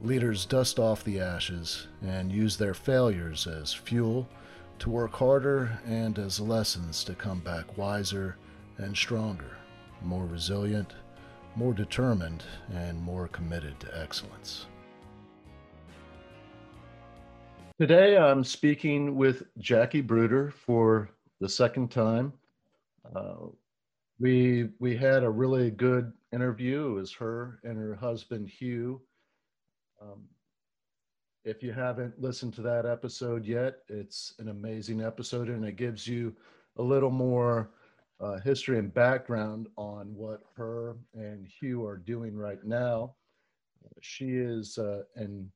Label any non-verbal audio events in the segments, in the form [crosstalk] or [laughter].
Leaders dust off the ashes and use their failures as fuel to work harder and as lessons to come back wiser and stronger, more resilient, more determined, and more committed to excellence. Today I'm speaking with Jackie Bruder for the second time. Uh, we we had a really good interview. It was her and her husband Hugh um, if you haven't listened to that episode yet, it's an amazing episode and it gives you a little more uh, history and background on what her and Hugh are doing right now. She is uh, an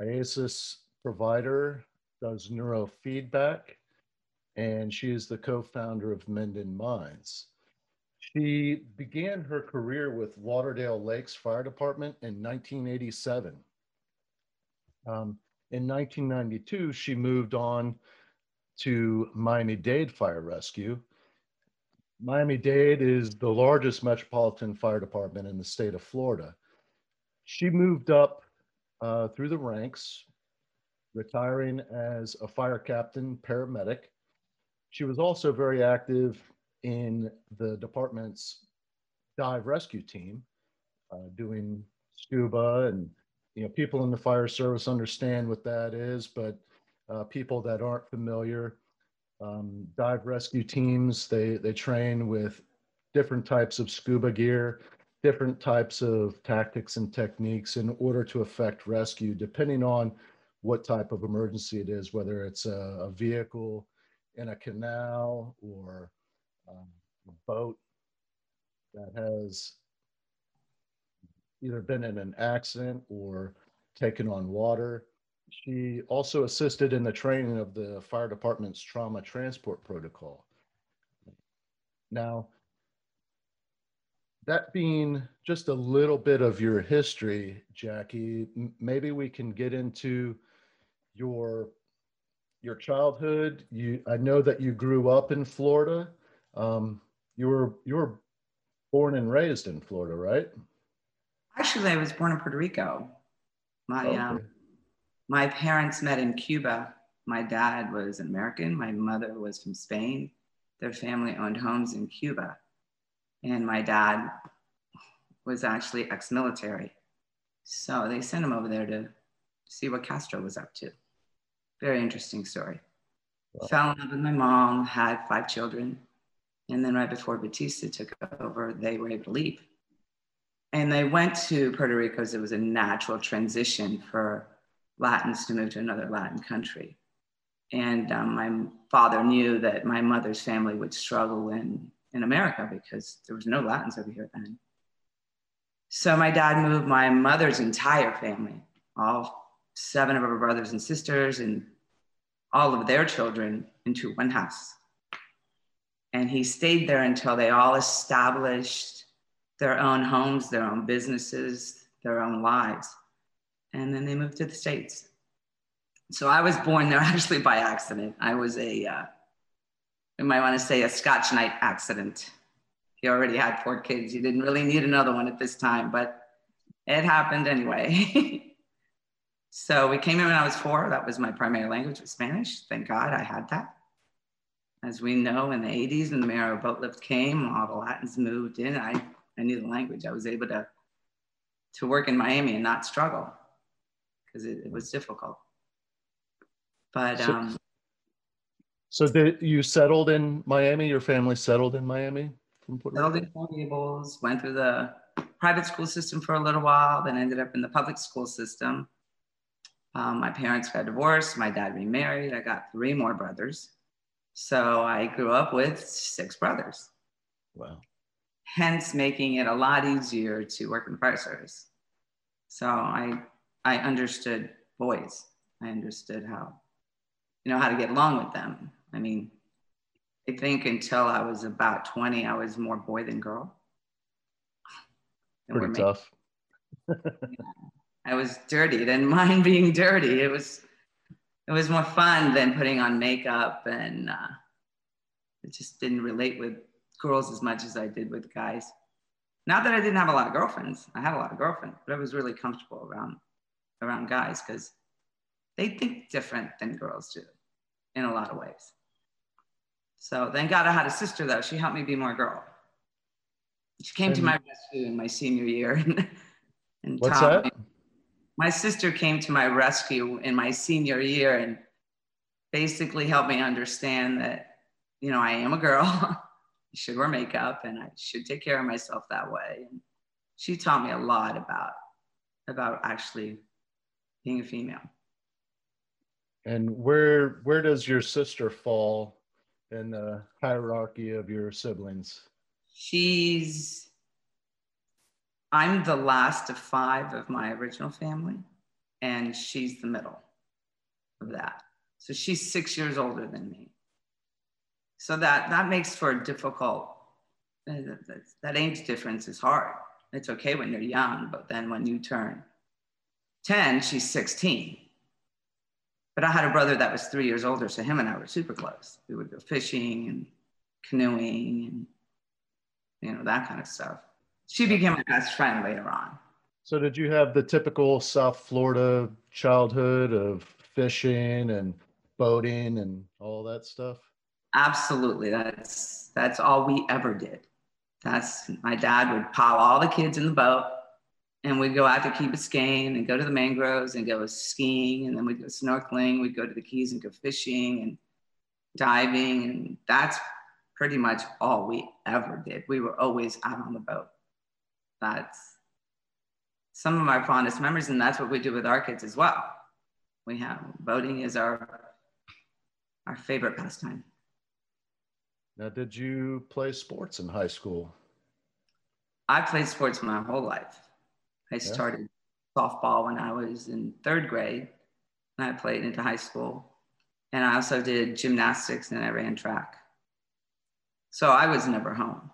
IASIS provider, does neurofeedback, and she is the co founder of Minden Minds. She began her career with Lauderdale Lakes Fire Department in 1987 um, in 1992, she moved on to Miami Dade Fire Rescue. Miami Dade is the largest metropolitan fire department in the state of Florida. She moved up uh, through the ranks, retiring as a fire captain paramedic. She was also very active in the department's dive rescue team, uh, doing scuba and you know, people in the fire service understand what that is, but uh, people that aren't familiar, um, dive rescue teams, they, they train with different types of scuba gear, different types of tactics and techniques in order to effect rescue, depending on what type of emergency it is, whether it's a, a vehicle in a canal or um, a boat that has either been in an accident or taken on water. She also assisted in the training of the fire department's trauma transport protocol. Now, that being just a little bit of your history, Jackie, maybe we can get into your your childhood. You, I know that you grew up in Florida. Um, you were you were born and raised in Florida, right? Actually, I was born in Puerto Rico. My okay. um, my parents met in Cuba. My dad was American. My mother was from Spain. Their family owned homes in Cuba, and my dad was actually ex-military. So they sent him over there to see what Castro was up to. Very interesting story. Wow. Fell in love with my mom, had five children, and then right before Batista took over, they were able to leave and they went to Puerto Rico because it was a natural transition for Latins to move to another Latin country. And um, my father knew that my mother's family would struggle in, in America because there was no Latins over here then. So my dad moved my mother's entire family, all seven of her brothers and sisters, and all of their children into one house. And he stayed there until they all established their own homes, their own businesses, their own lives. And then they moved to the States. So I was born there [laughs] actually by accident. I was a, uh, you might want to say a Scotch night accident. He already had four kids. He didn't really need another one at this time, but it happened anyway. [laughs] so we came in when I was four. That was my primary language was Spanish. Thank God I had that. As we know, in the 80s, when the Mariel boat lift came, all the Latins moved in. I I knew the language. I was able to to work in Miami and not struggle because it, it, was difficult. But so, um, so did you settled in Miami? Your family settled in Miami from Puerto Settled in Coral Gables. Went through the private school system for a little while, then ended up in the public school system. Um, my parents got divorced. My dad remarried. I got three more brothers. So I grew up with six brothers. Wow hence making it a lot easier to work in the fire service. So I, I understood boys. I understood how you know, how to get along with them. I mean, I think until I was about 20, I was more boy than girl. And Pretty tough. [laughs] I was dirty. Didn't [laughs] mind being dirty. It was, it was more fun than putting on makeup, and uh, it just didn't relate with girls as much as I did with guys. Not that I didn't have a lot of girlfriends. I had a lot of girlfriends, but I was really comfortable around around guys because they think different than girls do in a lot of ways. So thank God I had a sister though. She helped me be more girl. She came and to my rescue in my senior year and, [laughs] and what's that? My sister came to my rescue in my senior year and basically helped me understand that, you know, I am a girl. [laughs] should wear makeup and I should take care of myself that way. And she taught me a lot about about actually being a female. And where where does your sister fall in the hierarchy of your siblings? She's I'm the last of five of my original family, and she's the middle of that. So she's six years older than me so that that makes for a difficult uh, that age difference is hard. It's okay when you're young but then when you turn 10 she's 16 but i had a brother that was three years older so him and i were super close. We would go fishing and canoeing and you know that kind of stuff. She became my best friend later on. So did you have the typical south florida childhood of fishing and boating and all that stuff Absolutely. That's that's all we ever did. That's my dad would pile all the kids in the boat and we'd go out to Key Biscayne and go to the mangroves and go skiing and then we'd go snorkeling. We'd go to the Keys and go fishing and diving. And that's pretty much all we ever did. We were always out on the boat. That's some of my fondest memories. And that's what we do with our kids as well. We have boating is our, our favorite pastime. Now, did you play sports in high school? I played sports my whole life. I yeah. started softball when I was in third grade, and I played into high school. And I also did gymnastics and I ran track. So I was never home.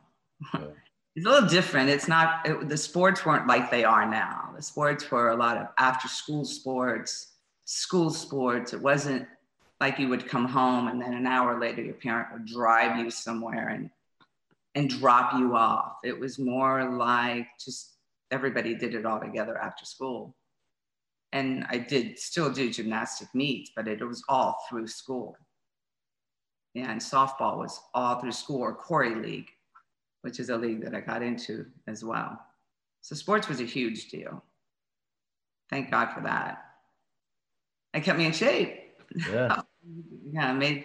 Yeah. [laughs] it's a little different. It's not, it, the sports weren't like they are now. The sports were a lot of after school sports, school sports. It wasn't like you would come home and then an hour later your parent would drive you somewhere and and drop you off. It was more like just everybody did it all together after school. And I did still do gymnastic meets, but it was all through school. Yeah, and softball was all through school or Khoury League, which is a league that I got into as well. So sports was a huge deal. Thank God for that. It kept me in shape. Yeah. Oh, yeah, made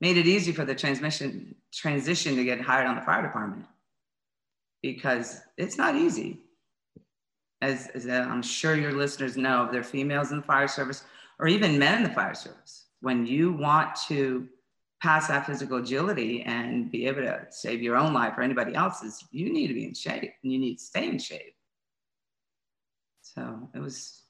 made it easy for the transmission transition to get hired on the fire department because it's not easy. As, as I'm sure your listeners know, if they're females in the fire service or even men in the fire service, when you want to pass that physical agility and be able to save your own life or anybody else's, you need to be in shape and you need to stay in shape. So it was.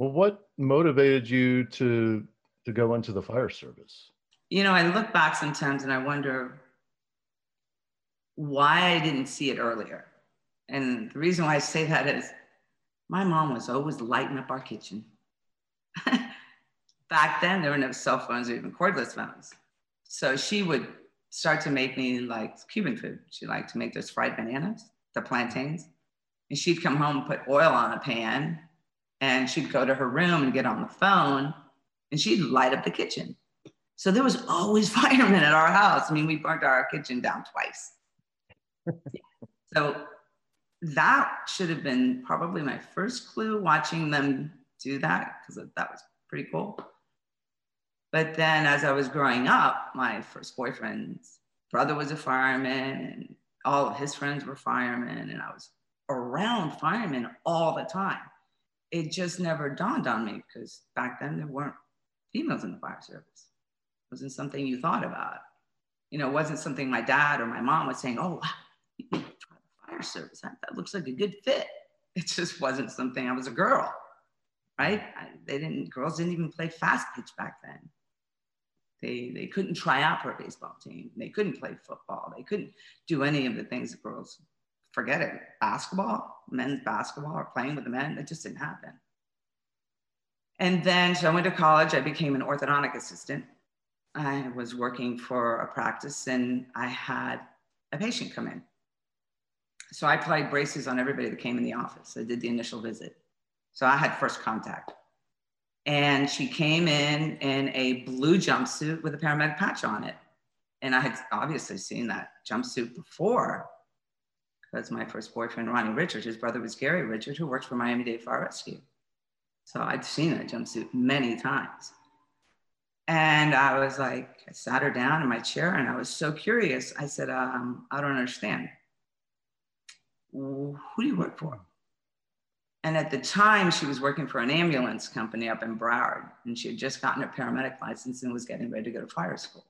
Well, what motivated you to to go into the fire service? You know, I look back sometimes and I wonder why I didn't see it earlier. And the reason why I say that is my mom was always lighting up our kitchen. [laughs] Back then, there were no cell phones or even cordless phones. So she would start to make me like Cuban food. She liked to make those fried bananas, the plantains. And she'd come home and put oil on a pan and she'd go to her room and get on the phone and she'd light up the kitchen. So there was always [laughs] firemen at our house. I mean, we burnt our kitchen down twice. [laughs] so that should have been probably my first clue watching them do that because that was pretty cool. But then as I was growing up, my first boyfriend's brother was a fireman and all of his friends were firemen and I was around firemen all the time. It just never dawned on me because back then there weren't females in the fire service. It wasn't something you thought about. You know, it wasn't something my dad or my mom was saying, oh, wow, you try the fire service. That, that looks like a good fit. [laughs] It just wasn't something, I was a girl, right? I, they didn't, girls didn't even play fast pitch back then. They, they couldn't try out for a baseball team. They couldn't play football. They couldn't do any of the things that girls forget it. Basketball, men's basketball, or playing with the men, it just didn't happen. And then, so I went to college. I became an orthodontic assistant. I was working for a practice and I had a patient come in. So I applied braces on everybody that came in the office. I did the initial visit. So I had first contact. And she came in in a blue jumpsuit with a paramedic patch on it. And I had obviously seen that jumpsuit before because my first boyfriend, Ronnie Richards, his brother was Gary Richards, who worked for Miami Dade Fire Rescue. So I'd seen that jumpsuit many times. And I was like, I sat her down in my chair and I was so curious. I said, um, I don't understand. Who do you work for? And at the time, she was working for an ambulance company up in Broward, and she had just gotten her paramedic license and was getting ready to go to fire school.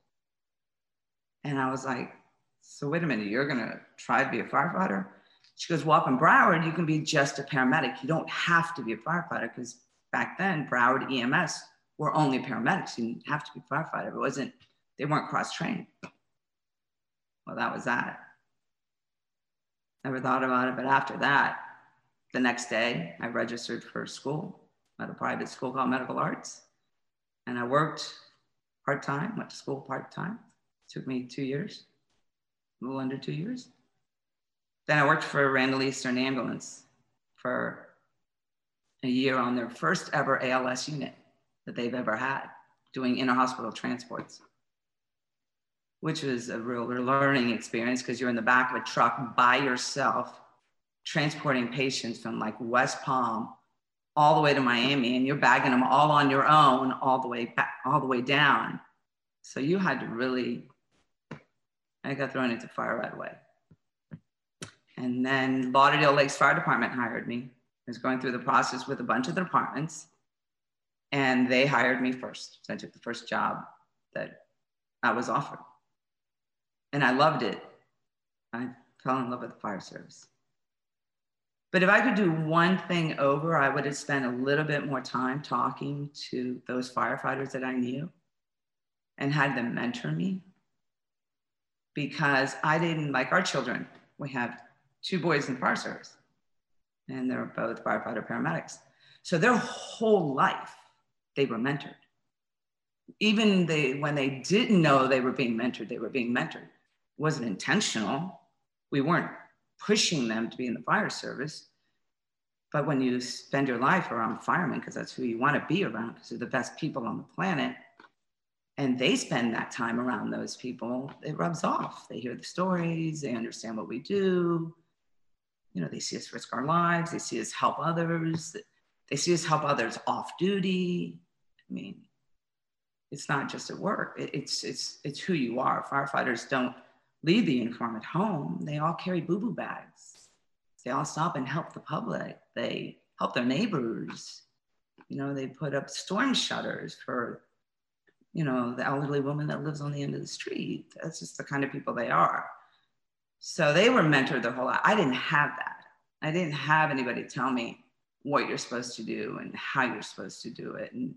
And I was like, So, wait a minute, you're to try to be a firefighter? She goes, Well, up in Broward, you can be just a paramedic. You don't have to be a firefighter because back then, Broward EMS were only paramedics. You didn't have to be a firefighter. It wasn't, they weren't cross trained. Well, that was that. Never thought about it. But after that, the next day, I registered for school at a private school called Medical Arts. And I worked part time, went to school part time. Took me two years, a little under two years. Then I worked for Randle Eastern Ambulance for a year on their first ever ALS unit that they've ever had, doing inter-hospital transports, which was a real learning experience because you're in the back of a truck by yourself, transporting patients from like West Palm all the way to Miami, and you're bagging them all on your own, all the way back, all the way down. So you had to really. I got thrown into fire right away. And then Lauderdale Lakes Fire Department hired me. I was going through the process with a bunch of the departments, and they hired me first. So I took the first job that I was offered. And I loved it. I fell in love with the fire service. But if I could do one thing over, I would have spent a little bit more time talking to those firefighters that I knew and had them mentor me because I didn't like our children. We have two boys in fire service, and they're both firefighter paramedics. So their whole life, they were mentored. Even they, when they didn't know they were being mentored, they were being mentored. It wasn't intentional. We weren't pushing them to be in the fire service. But when you spend your life around firemen, because that's who you want to be around, because they're the best people on the planet, and they spend that time around those people, it rubs off. They hear the stories, they understand what we do. You know, they see us risk our lives, they see us help others, they see us help others off duty. I mean, it's not just at work, it's, it's, it's who you are. Firefighters don't leave the uniform at home, they all carry boo boo bags. They all stop and help the public, they help their neighbors. You know, they put up storm shutters for you know, the elderly woman that lives on the end of the street. That's just the kind of people they are. So they were mentored their whole life. I didn't have that. I didn't have anybody tell me what you're supposed to do and how you're supposed to do it and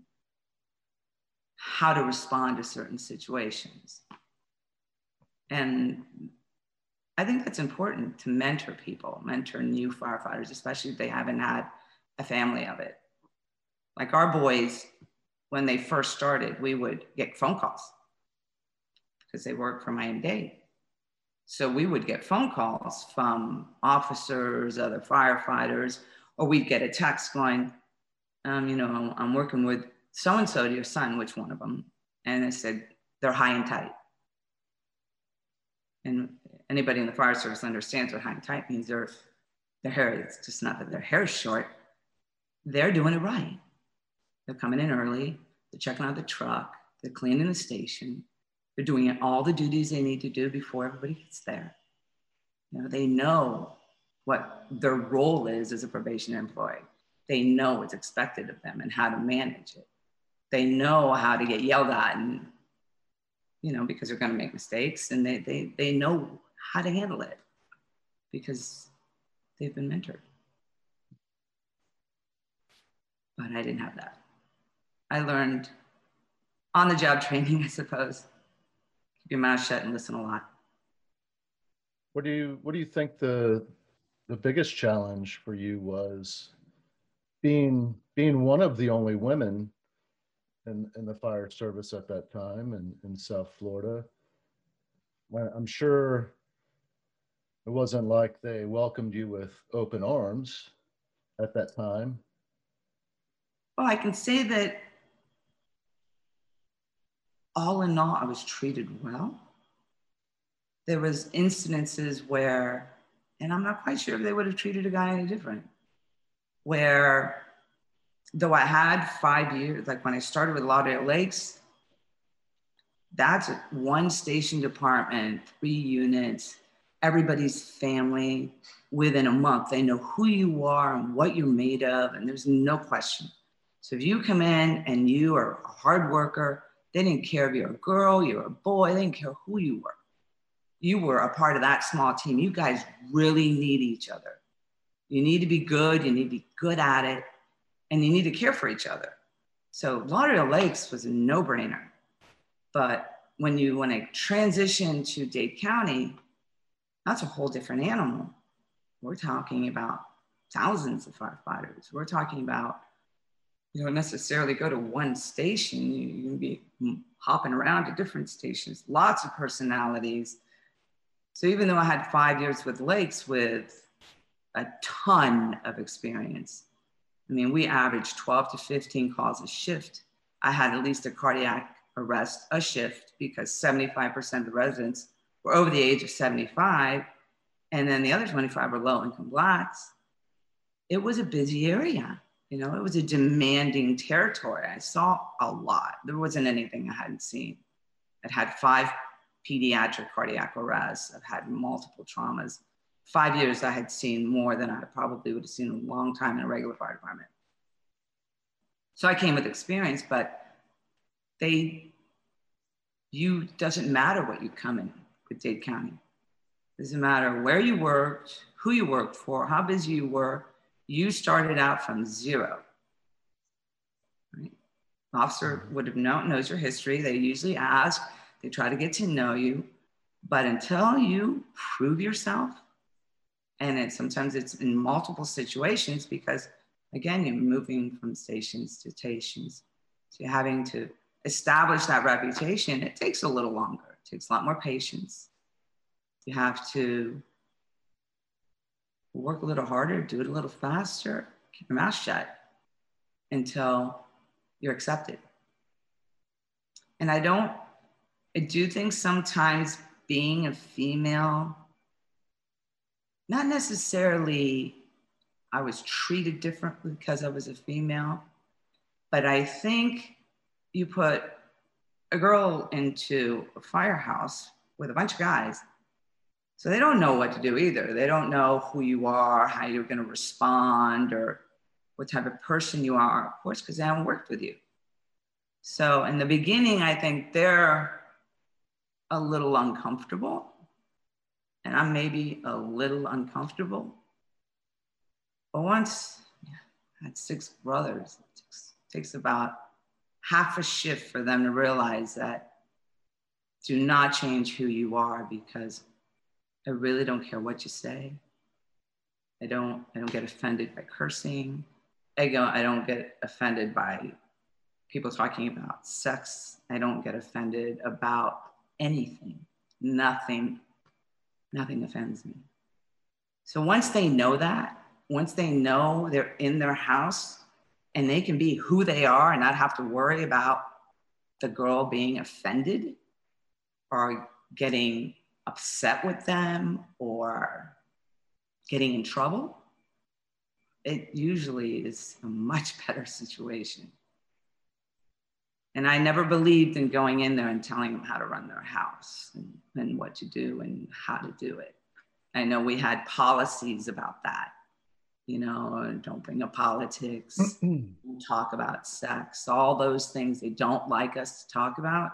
how to respond to certain situations. And I think that's important to mentor people, mentor new firefighters, especially if they haven't had a family of it. Like our boys when they first started, we would get phone calls because they worked for Miami Dade. So we would get phone calls from officers, other firefighters, or we'd get a text going, um, you know, I'm working with so and so to your son, which one of them? And they said, they're high and tight. And anybody in the fire service understands what high and tight means. Their, their hair, it's just not that their hair is short, they're doing it right. They're coming in early, they're checking out the truck, they're cleaning the station, they're doing all the duties they need to do before everybody gets there. You know, they know what their role is as a probation employee. They know what's expected of them and how to manage it. They know how to get yelled at and, you know, because they're going to make mistakes and they, they, they know how to handle it because they've been mentored. But I didn't have that. I learned on the job training, [laughs] I suppose. Keep your mouth shut and listen a lot. What do you what do you think the the biggest challenge for you was being being one of the only women in, in the fire service at that time in, in South Florida? When I'm sure it wasn't like they welcomed you with open arms at that time. Well, I can say that all in all, I was treated well. There was incidences where, and I'm not quite sure if they would have treated a guy any different, where though I had five years, like when I started with Lauderdale Lakes, that's one station department, three units, everybody's family. Within a month, they know who you are and what you're made of, and there's no question. So if you come in and you are a hard worker, they didn't care if you're a girl, you're a boy, they didn't care who you were. You were a part of that small team. You guys really need each other. You need to be good, you need to be good at it, and you need to care for each other. So Lauderdale Lakes was a no-brainer. But when you want to transition to Dade County, that's a whole different animal. We're talking about thousands of firefighters. We're talking about you don't necessarily go to one station. You, can be hopping around to different stations, lots of personalities. So even though I had five years with Lakes with a ton of experience, I mean, we averaged 12 to 15 calls a shift. I had at least a cardiac arrest a shift because 75% of the residents were over the age of 75. And then the other 25 were low income blacks. It was a busy area. You know, it was a demanding territory. I saw a lot. There wasn't anything I hadn't seen. I'd had five pediatric cardiac arrests. I've had multiple traumas. Five years, I had seen more than I probably would have seen in a long time in a regular fire department. So I came with experience, but they, you doesn't matter what you come in with Dade County. It doesn't matter where you worked, who you worked for, how busy you were, you started out from zero. Right? Officer mm-hmm. would have known, knows your history. They usually ask, they try to get to know you. But until you prove yourself, and it, sometimes it's in multiple situations because, again, you're moving from stations to stations. So you're having to establish that reputation. It takes a little longer, it takes a lot more patience. You have to work a little harder, do it a little faster, keep your mouth shut until you're accepted. And I don't, I do think sometimes being a female, not necessarily I was treated differently because I was a female, but I think you put a girl into a firehouse with a bunch of guys so they don't know what to do either. They don't know who you are, how you're going to respond, or what type of person you are, of course, because they haven't worked with you. So in the beginning, I think they're a little uncomfortable. And I'm maybe a little uncomfortable. But once I had six brothers, it takes, about half a shift for them to realize that do not change who you are because I really don't care what you say. I don't I don't get offended by cursing. I go I don't get offended by people talking about sex. I don't get offended about anything. Nothing nothing offends me. So once they know that, once they know they're in their house and they can be who they are and not have to worry about the girl being offended or getting upset with them or getting in trouble, it usually is a much [laughs] better situation. And I never believed in going in there and telling them how to run their house and, and what to do and how to do it. I know we had policies about that. You know, don't bring up politics, talk about sex, all those things they don't like us to talk about.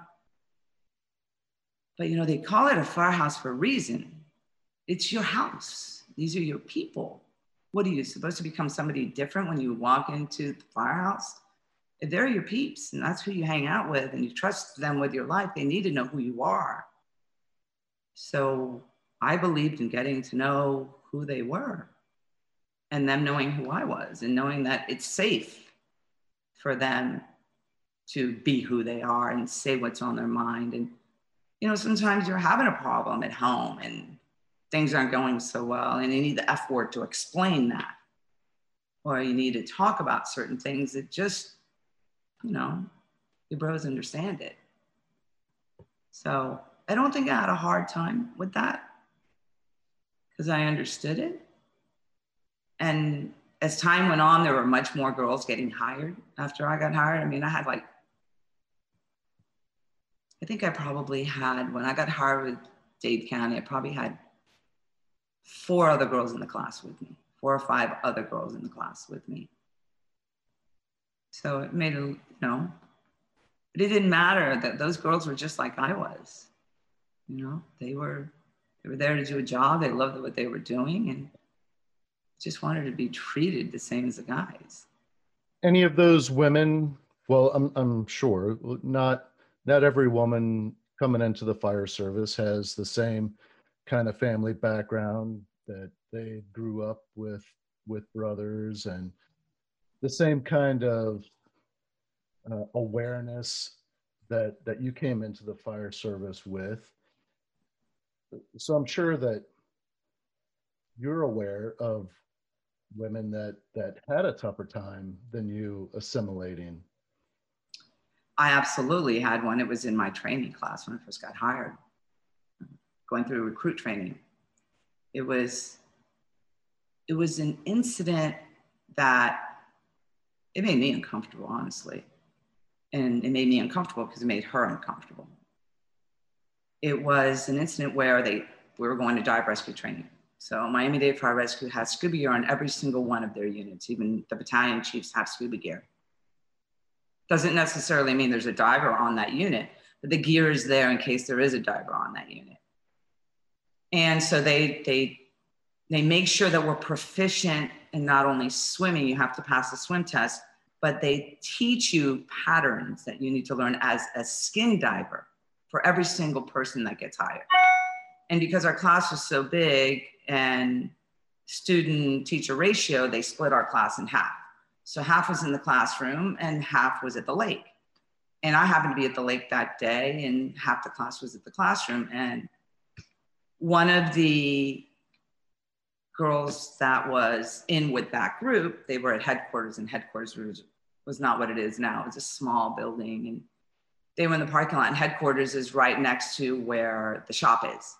But you know, they call it a firehouse for a reason. It's your house. These are your people. What are you supposed to become somebody different when you walk into the firehouse? they're your peeps and that's who you hang out with and you trust them with your life, they need to know who you are. So I believed in getting to know who they were and them knowing who I was and knowing that it's safe for them to be who they are and say what's on their mind. And, you know, sometimes you're having a problem at home and things aren't going so well and you need the F word to explain that. Or you need to talk about certain things that just you know, your bros understand it. So I don't think I had a hard time with that because I understood it. And as time went on, there were much more girls getting hired after I got hired. I mean, I had like, I think I probably had, when I got hired with Dade County, I probably had four other girls in the class with me, four or five other girls in the class with me. So it made a, you know, but it didn't matter that those girls were just like I was. You know, they were they were there to do a job. They loved what they were doing and just wanted to be treated the same as the guys. Any of those women, well, I'm I'm sure not not every woman coming into the fire service has the same kind of family background that they grew up with with brothers and the same kind of uh, awareness that that you came into the fire service with. So I'm sure that you're aware of women that that had a tougher time than you assimilating. I absolutely had one. It was in my training class when I first got hired, going through recruit training. It was it was an incident that it made me uncomfortable, honestly. And it made me uncomfortable because it made her uncomfortable. It was an incident where they we were going to dive rescue training. So Miami Dade Fire Rescue has scuba gear on every single one of their units. Even the battalion chiefs have scuba gear. Doesn't necessarily mean there's a diver on that unit, but the gear is there in case there is a diver on that unit. And so they they they make sure that we're proficient in not only swimming, you have to pass the swim test, but they teach you patterns that you need to learn as a skin diver for every single person that gets hired. And because our class was so big and student teacher ratio, they split our class in half. So half was in the classroom and half was at the lake. And I happened to be at the lake that day, and half the class was at the classroom. And one of the girls that was in with that group, they were at headquarters, and headquarters was, was not what it is now. It was a small building, and they were in the parking lot. And headquarters is right next to where the shop is,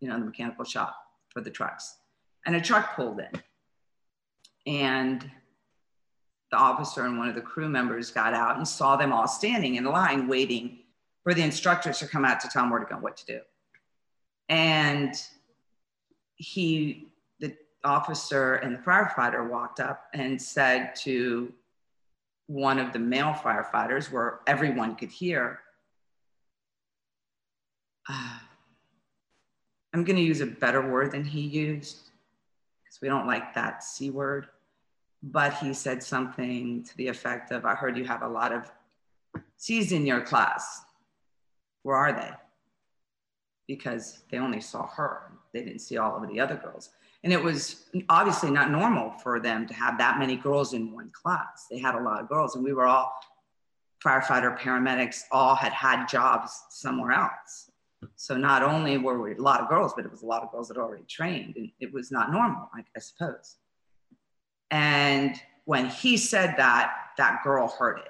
you know, the mechanical shop for the trucks. And a truck pulled in, and the officer and one of the crew members got out and saw them all standing in line waiting for the instructors to come out to tell them where to go, what to do. And he the officer and the firefighter walked up and said to one of the male firefighters, where everyone could hear, uh, I'm going to use a better word than he used because we don't like that C word. But he said something to the effect of, I heard you have a lot of C's in your class. Where are they? Because they only saw her, they didn't see all of the other girls. And it was obviously not normal for them to have that many girls in one class. They had a lot of girls, and we were all firefighter, paramedics, all had had jobs somewhere else. So not only were we a lot of girls, but it was a lot of girls that already trained, and it was not normal, I, I suppose. And when he said that, that girl heard it.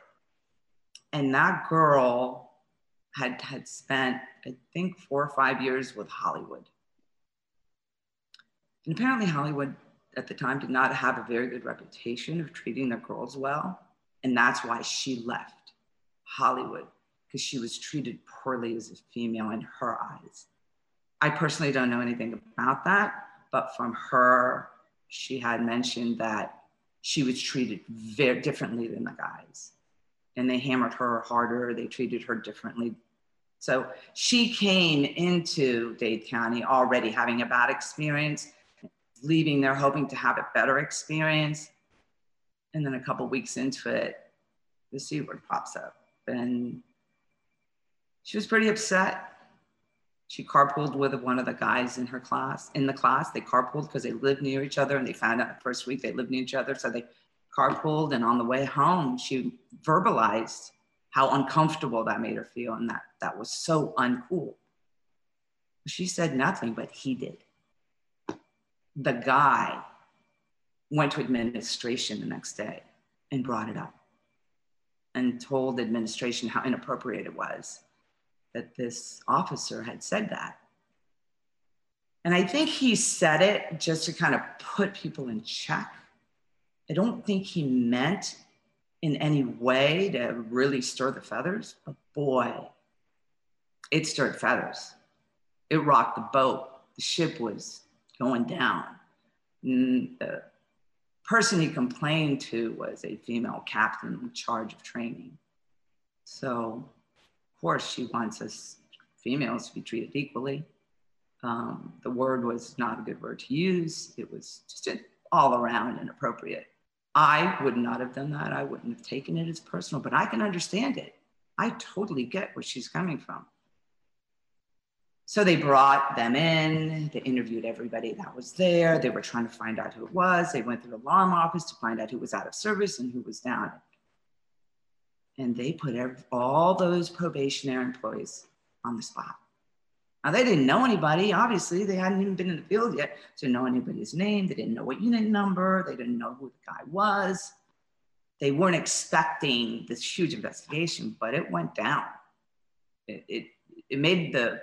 And that girl had, had spent, I think, four or five years with Hollywood and apparently, Hollywood at the time did not have a very good reputation of treating their girls well. And that's why she left Hollywood, because she was treated poorly as a female in her eyes. I personally don't know anything about that, but from her, she had mentioned that she was treated very differently than the guys. And they hammered her harder, they treated her differently. So she came into Dade County already having a bad experience leaving there hoping to have a better experience. And then a couple weeks into it, the C word pops up. And she was pretty upset. She carpooled with one of the guys in her class, in the class. They carpooled because they lived near each other and they found out the first week they lived near each other. So they carpooled. And on the way home, she verbalized how uncomfortable that made her feel and that that was so uncool. She said nothing, but he did. The guy went to administration the next day and brought it up and told administration how inappropriate it was that this officer had said that. And I think he said it just to kind of put people in check. I don't think he meant in any way to really stir the feathers, but boy, it stirred feathers. It rocked the boat. The ship was going down. And the person he complained to was a female captain in charge of training. So, course, she wants us females to be treated equally. Um, the word was not a good word to use. It was just all around inappropriate. I would not have done that. I wouldn't have taken it as personal, but I can understand it. I totally get where she's coming from. So they brought them in, they interviewed everybody that was there. They were trying to find out who it was. They went through the alarm office to find out who was out of service and who was down. And they put every, all those probationary employees on the spot. Now, they didn't know anybody. Obviously, they hadn't even been in the field yet to know anybody's name. They didn't know what unit number. They didn't know who the guy was. They weren't expecting this huge investigation, but it went down. It, it, it made the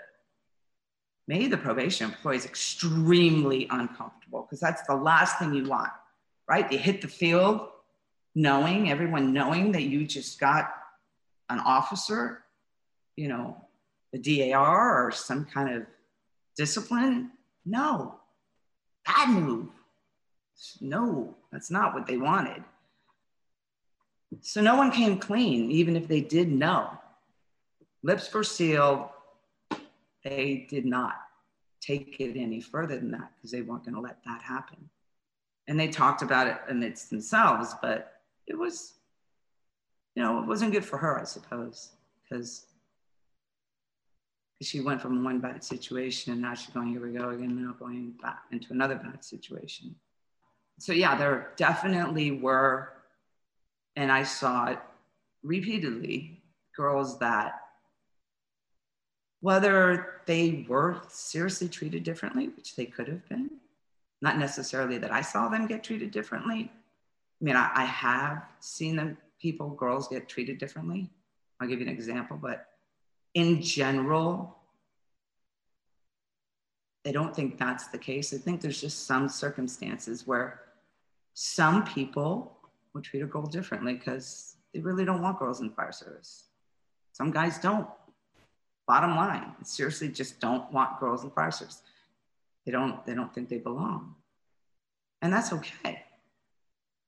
made the probation employees extremely uncomfortable because that's the last thing you want, right? They hit the field knowing, everyone knowing that you just got an officer, you know, a DAR or some kind of discipline. No, bad move. No, that's not what they wanted. So no one came clean, even if they did know. Lips were sealed, they did not take it any further than that because they weren't going to let that happen. And they talked about it amidst themselves, but it was, you know, it wasn't good for her, I suppose, because she went from one bad situation and now she's going, here we go again, now going back into another bad situation. So, yeah, there definitely were, and I saw it repeatedly, girls that whether they were seriously treated differently, which they could have been, not necessarily that I saw them get treated differently. I mean, I, I have seen them, people, girls get treated differently. I'll give you an example, but in general, I don't think that's the case. I think there's just some circumstances where some people will treat a girl differently because they really don't want girls in fire service. Some guys don't. Bottom line, seriously just don't want girls in fire service. They don't, they don't think they belong. And that's okay.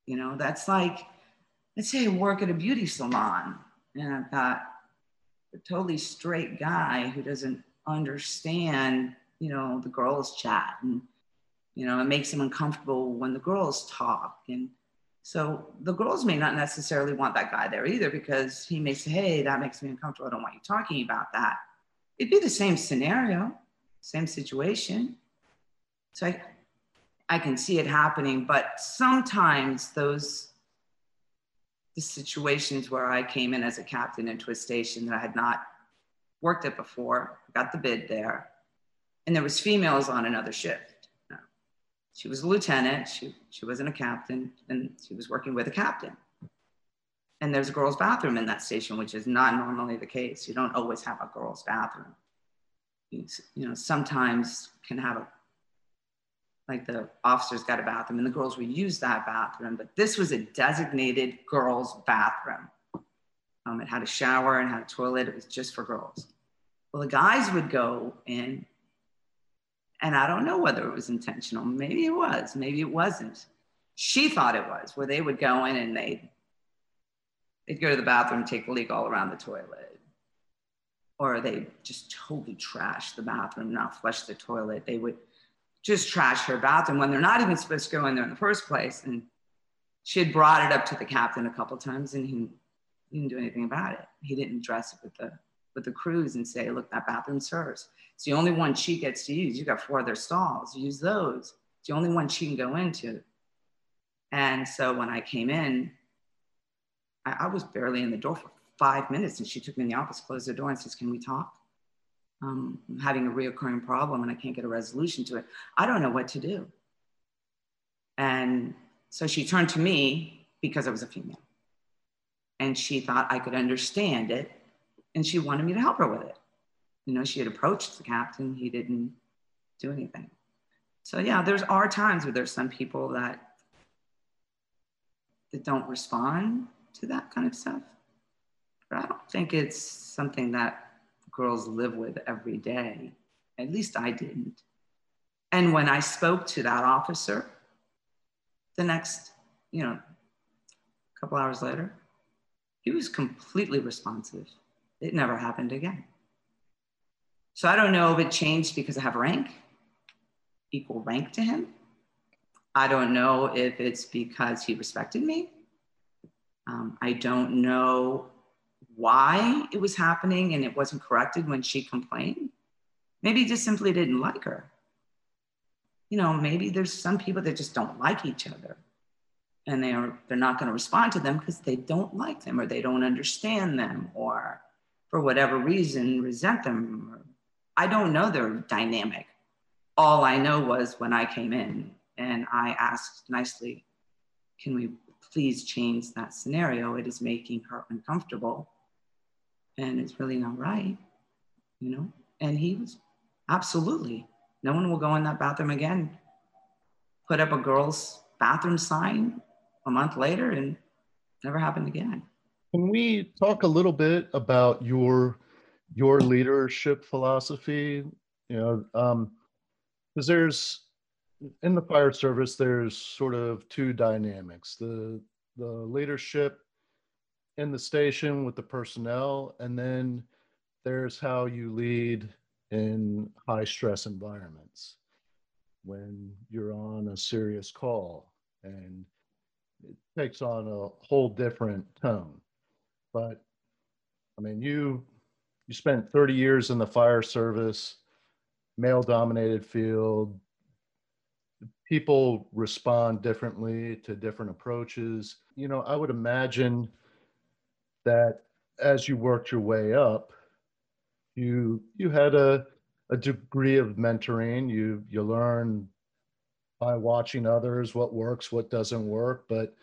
You know, that's like, let's say I work at a beauty salon and I've got a totally straight guy who doesn't understand, you know, the girls chat and, you know, it makes him uncomfortable when the girls talk. And so the girls may not necessarily want that guy there either because he may say, hey, that makes me uncomfortable. I don't want you talking about that. It'd be the same scenario, same situation. So I, I can see it happening, but sometimes those the situations where I came in as a captain into a station that I had not worked at before, got the bid there, and there was females on another shift she was a lieutenant. She, she wasn't a captain, and she was working with a captain. And there's a girls' bathroom in that station, which is not normally the case. You don't always have a girls' bathroom. You, you know, sometimes can have a, like the officers got a bathroom and the girls would use that bathroom, but this was a designated girls' bathroom. Um, it had a shower and had a toilet. It was just for girls. Well, the guys would go in and I don't know whether it was intentional. Maybe it was, maybe it wasn't. She thought it was, where they would go in and they'd, they'd go to the bathroom, take a leak all around the toilet. Or they just totally trash the bathroom, not flush the toilet. They would just trash her bathroom when they're not even supposed to go in there in the first place. And she had brought it up to the captain a couple times and he He didn't do anything about it. He didn't address it with the with the crews and say, look, that bathroom serves. It's the only one she gets to use. You got four other stalls. Use those. It's the only one she can go into. And so when I came in, I, I was barely in the door for five minutes, and she took me in the office, closed the door, and says, "Can we talk?" Um, having a reoccurring problem, and I can't get a resolution to it. I don't know what to do. And so she turned to me because I was a female. And she thought I could understand it. And she wanted me to help her with it. You know, she had approached the captain, he didn't do anything. So, yeah, there's are times where there's some people that, that don't respond to that kind of stuff. But I don't think it's something that girls live with every day. At least I didn't. And when I spoke to that officer, the next, you know, a couple hours later, he was completely responsive. It never happened again. So I don't know if it changed because I have rank, equal rank to him. I don't know if it's because he respected me. Um, I don't know why it was happening and it wasn't corrected when she complained. Maybe he just simply didn't like her. You know, maybe there's some people that just don't like each other and they are they're not going to respond to them because they don't like them or they don't understand them or for whatever reason resent them. I don't know their dynamic. All i know was when i came in and i asked nicely can we please change that scenario? It is making her uncomfortable and it's really not right you know and he was absolutely no one will go in that bathroom again. Put up a girls' bathroom sign a month later and never happened again. Can we talk a little bit about your your leadership philosophy? You know, um, because there's in the fire service, there's sort of two dynamics: the the leadership in the station with the personnel, and then there's how you lead in high stress environments when you're on a serious call and it takes on a whole different tone. But i mean you you spent 30 years in the fire service male dominated field. People respond differently to different approaches. You know i would imagine that as you worked your way up you you had a a degree of mentoring. You you learn by watching others what works, what doesn't work. But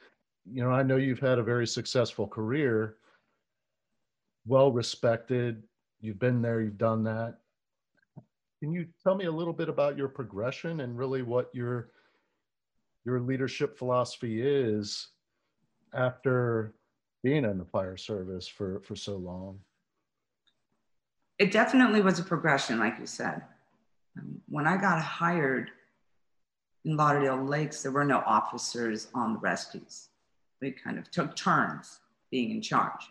you know, I know you've had a very successful career, well respected. You've been there, you've done that. Can you tell me a little bit about your progression and really what your your leadership philosophy is after being in the fire service for for so long? it definitely was a progression, like you said. Um, when I got hired in Lauderdale Lakes, there were no officers on the rescues. We kind of took turns being in charge.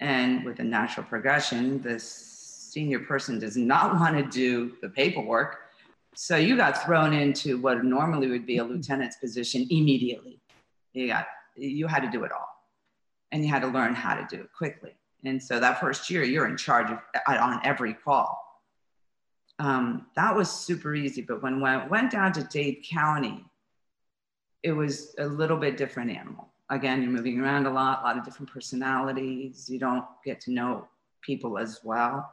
And with a natural progression, the senior person does not [laughs] want to do the paperwork. So you got thrown into what normally would be a lieutenant's position immediately. You got you had to do it all. And you had to learn how to do it quickly. And so that first year, you're in charge of on every call. Um, that was super easy. But when I went down to Dade County, it was a little bit different animal. Again, you're moving around a lot, a lot of different personalities. You don't get to know people as well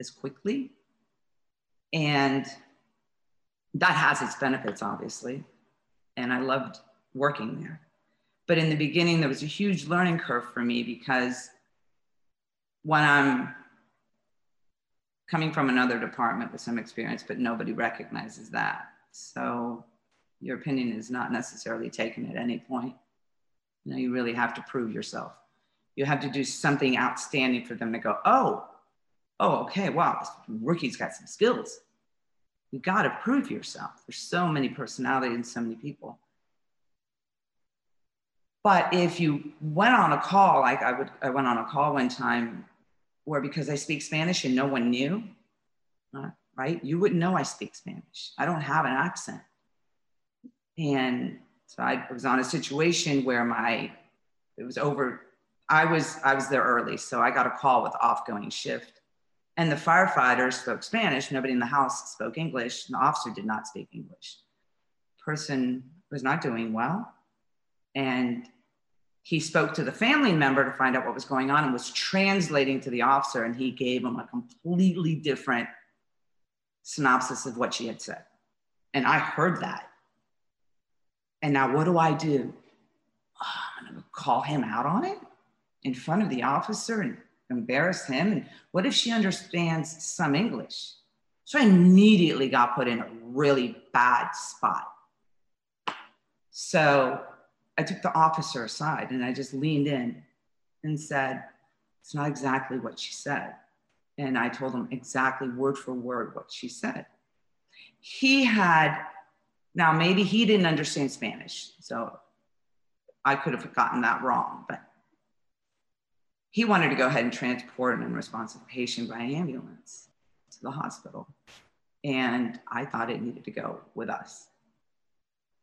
as quickly. And that has its benefits, obviously. And I loved working there. But in the beginning, there was a huge learning curve for me because when I'm coming from another department with some experience, but nobody recognizes that. So your opinion is not necessarily taken at any point. You know, you really have to prove yourself. You have to do something outstanding for them to go, oh, oh, okay, wow, this rookie's got some skills. You got to prove yourself. There's so many personalities and so many people. But if you went on a call, like I would, I went on a call one time where because I speak Spanish and no one knew, uh, right? You wouldn't know I speak Spanish. I don't have an accent. And so I was on a situation where my, it was over I was I was there early, so I got a call with off-going shift, and the firefighters spoke Spanish. Nobody in the house spoke English. The officer did not speak English. Person was not doing well, and he spoke to the family member to find out what was going on and was translating to the officer, and he gave him a completely different synopsis of what she had said. And I heard that. And now what do I do? Oh, I'm going to call him out on it in front of the officer and embarrass him. And what if she understands some English? So I immediately got put in a really bad spot. So I took the officer aside and I just leaned in and said, It's not exactly what she said. And I told him exactly word for word what she said. He had, now maybe he didn't understand Spanish. So I could have gotten that wrong, but he wanted to go ahead and transport an unresponsive patient by ambulance to the hospital. And I thought it needed to go with us.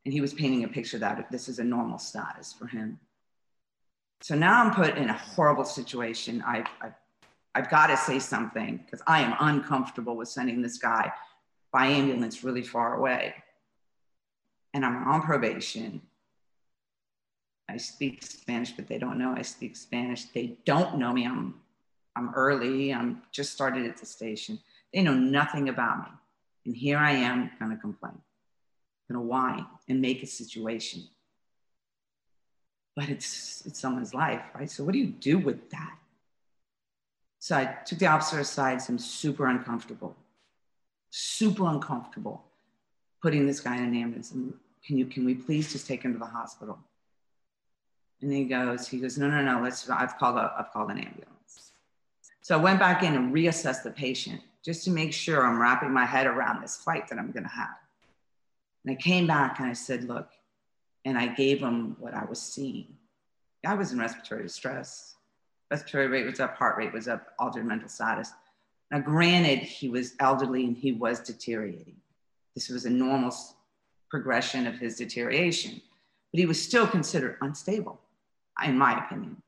And he was painting a picture that this is a normal status for him. So now I'm put in a horrible situation. I've, I've, I've got to say something because I am uncomfortable with sending this guy by ambulance really far away. And I'm on probation. I speak Spanish, but they don't know I speak Spanish. They don't know me. I'm, I'm early. I'm just started at the station. They know nothing about me. And here I am going to complain going to why and make a situation. But it's, it's someone's life, right? So what do you do with that? So I took the officer aside, so I'm super uncomfortable, super uncomfortable putting this guy in an ambulance. And can you, can we please just take him to the hospital? And he goes, he goes, no, no, no, let's, I've called, a, I've called an ambulance. So I went back in and reassessed the patient just to make sure I'm wrapping my head around this fight that I'm going to have. And I came back and I said, look, and I gave him what I was seeing. I was in respiratory distress. Respiratory rate was up, heart rate was up, altered mental status. Now, granted, he was elderly and he was deteriorating. This was a normal progression of his deterioration, but he was still considered unstable, in my opinion.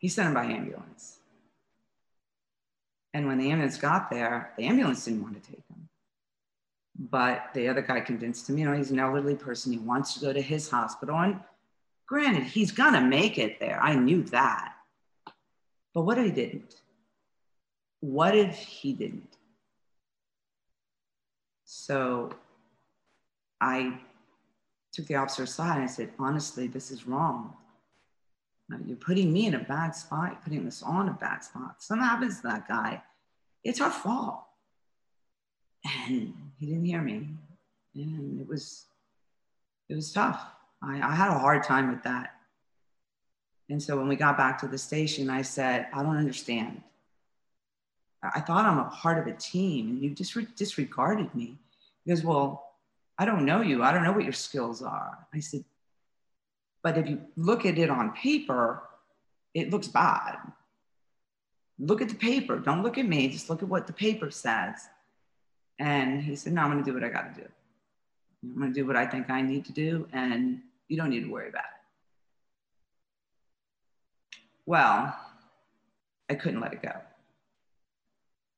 He sent him by ambulance. And when the ambulance got there, the ambulance didn't want to take him. But the other guy convinced him, you know, he's an elderly person. He wants to go to his hospital. And granted, he's going to make it there. I knew that. But what if he didn't? What if he didn't? So I took the officer aside and I said, honestly, this is wrong. You're putting me in a bad spot, You're putting us on a bad spot. Something happens to that guy. It's our fault. And he didn't hear me. And it was, it was tough. I, I had a hard time with that. And so when we got back to the station, I said, I don't understand. I thought I'm a part of a team and you just disregarded me. He goes, Well, I don't know you. I don't know what your skills are. I said, But if you look at it on paper, it looks bad. Look at the paper. Don't look at me. Just look at what the paper says. And he said, No, I'm going to do what I got to do. I'm going to do what I think I need to do, and you don't need to worry about it. Well, I couldn't let it go.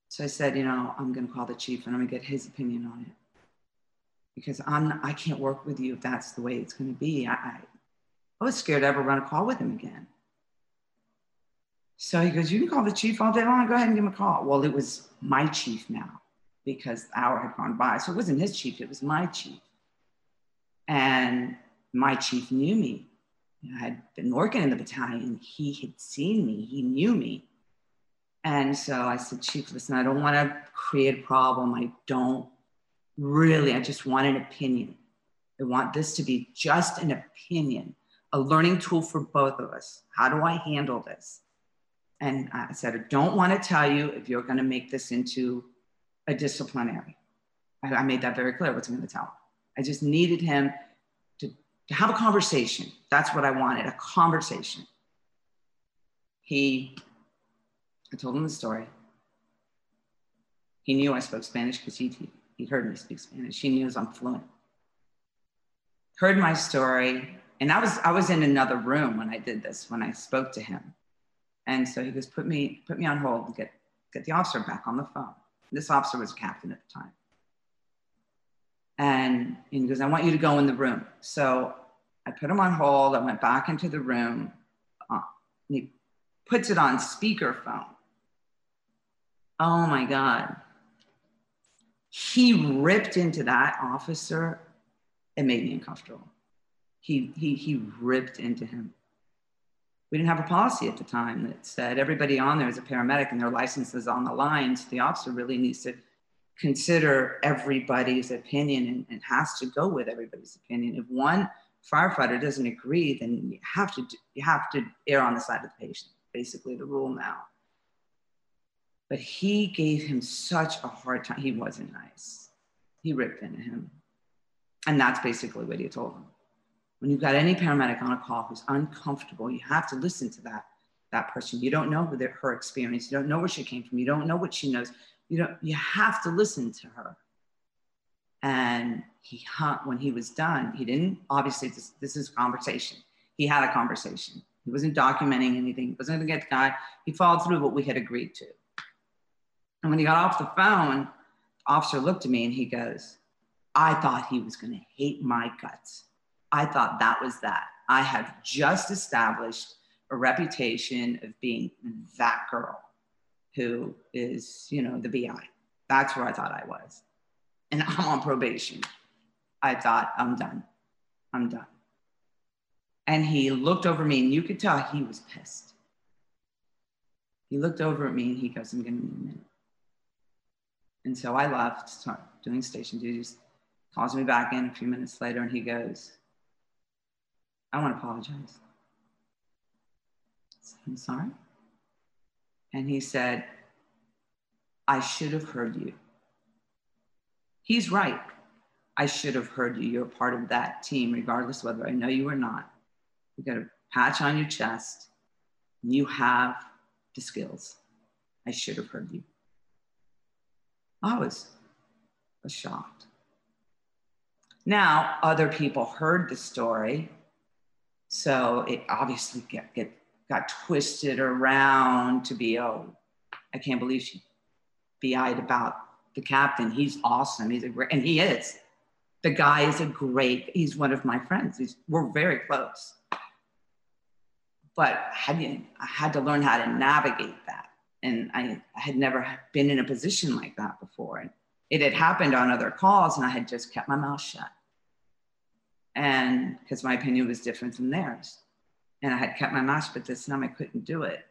So I said, you know, I'm going to call the chief and I'm going to get his opinion on it because I'm I can't work with you if that's the way it's going to be. I, I, I was scared to ever run a call with him again. So he goes, you can call the chief all day long. Go ahead and give him a call. Well, it was my chief now because the hour had gone by. So it wasn't his chief, it was my chief. And my chief knew me. I had been working in the battalion. He had seen me, he knew me. And so I said, Chief, listen, I don't want to create a problem. I don't really, I just want an opinion. I want this to be just an opinion, a learning tool for both of us. How do I handle this? And I said, I don't want to tell you if you're going to make this into a disciplinary. I, I made that very clear what's going to tell. I just needed him to, to have a conversation. That's what I wanted a conversation. He, I told him the story. He knew I spoke Spanish because he, he heard me speak Spanish. He knew I'm fluent. Heard my story, And I was I was in another room when I did this, when I spoke to him. And so he goes, put me, put me on hold get, get the officer back on the phone. This officer was a captain at the time. And he goes, I want you to go in the room. So I put him on hold. I went back into the room. Uh, he puts it on speakerphone. Oh my God. He ripped into that officer. It made me uncomfortable. He, he, he ripped into him. We didn't have a policy at the time that said everybody on there is a paramedic and their license is on the line. So the officer really needs to consider everybody's opinion and, and has to go with everybody's opinion. If one firefighter doesn't agree, then you have to you have to err on the side of the patient. Basically, the rule now. But he gave him such a hard time. He wasn't nice. He ripped into him, and that's basically what he told him when you've got any paramedic on a call who's uncomfortable, you have to listen to that that person. You don't know their, her experience. You don't know where she came from. You don't know what she knows. You don't. You have to listen to her. And he when he was done, he didn't obviously this, this is conversation. He had a conversation. He wasn't documenting anything. He wasn't going to get the guy. He followed through what we had agreed to. And when he got off the phone, the officer looked at me and he goes, I thought he was going to hate my guts. I thought that was that. I have just established a reputation of being that girl who is, you know, the BI. That's where I thought I was. And [laughs] I'm on probation. I thought, I'm done. I'm done. And he looked over me, and you could tell he was pissed. He looked over at me and he goes, I'm going to need a minute. And so I left, doing station duties, calls me back in a few minutes later, and he goes, I want to apologize. I'm sorry. And he said, I should have heard you. He's right. I should have heard you. You're part of that team, regardless whether I know you or not. You got a patch on your chest. You have the skills. I should have heard you. I was, was shocked. Now, other people heard the story so it obviously get, get, got twisted around to be, oh, I can't believe she be-eyed about the captain. He's awesome. He's a great, and he is. The guy is a great, he's one of my friends. He's, we're very close. But had, I had to learn how to navigate that. And I, I had never been in a position like that before. And it had happened on other calls, and I had just kept my mouth shut and because my opinion was different than theirs. And i had kept my mouth but this time i couldn't do it.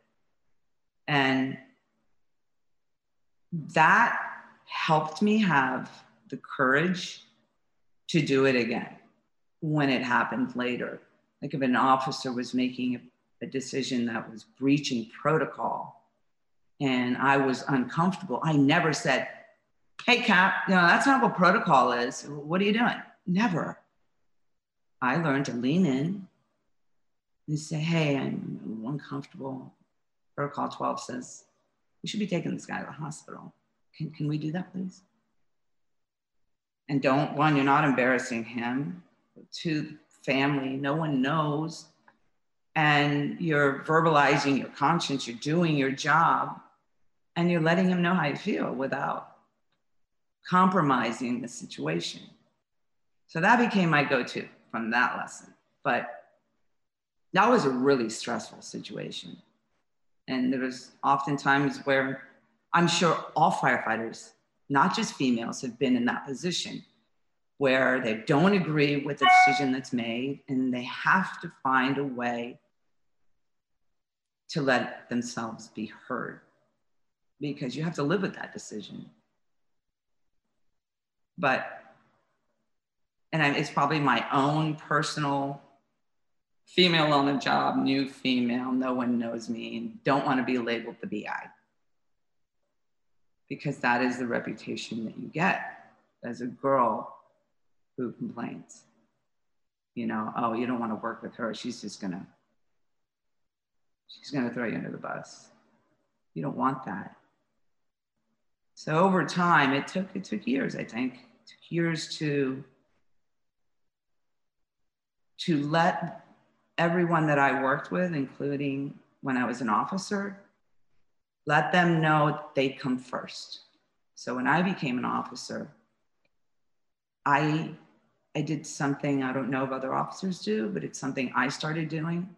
And that helped me have the courage to do it again when it happened later. Like if an officer was making a, a decision that was breaching protocol and i was uncomfortable i never said hey cap you know, that's not what protocol is. What are you doing? Never I learned to lean in and say, hey, I'm uncomfortable. Protocol 12 says we should be taking this guy to the hospital. Can, can we do that, please? And don't, one, you're not embarrassing him. Two, family, no one knows. And you're verbalizing your conscience, you're doing your job, and you're letting him know how you feel without compromising the situation. So that became my go to from that lesson. But that was a really stressful situation. And there was often times where I'm sure all firefighters, not just females, have been in that position where they don't agree with the decision that's made and they have to find a way to let themselves be heard because you have to live with that decision. But and I, it's probably my own personal female on the job, new female, no one knows me, and don't want to be labeled the BI. Because that is the reputation that you get as a girl who complains. You know, oh, you don't want to work with her. She's just gonna, she's gonna throw you under the bus. You don't want that. So over time, it took it took years, I think. It took years to to let everyone that I worked with, including when I was an officer, let them know they'd come first. So when I became an officer, I I did something I don't know if other officers do, but it's something I started doing.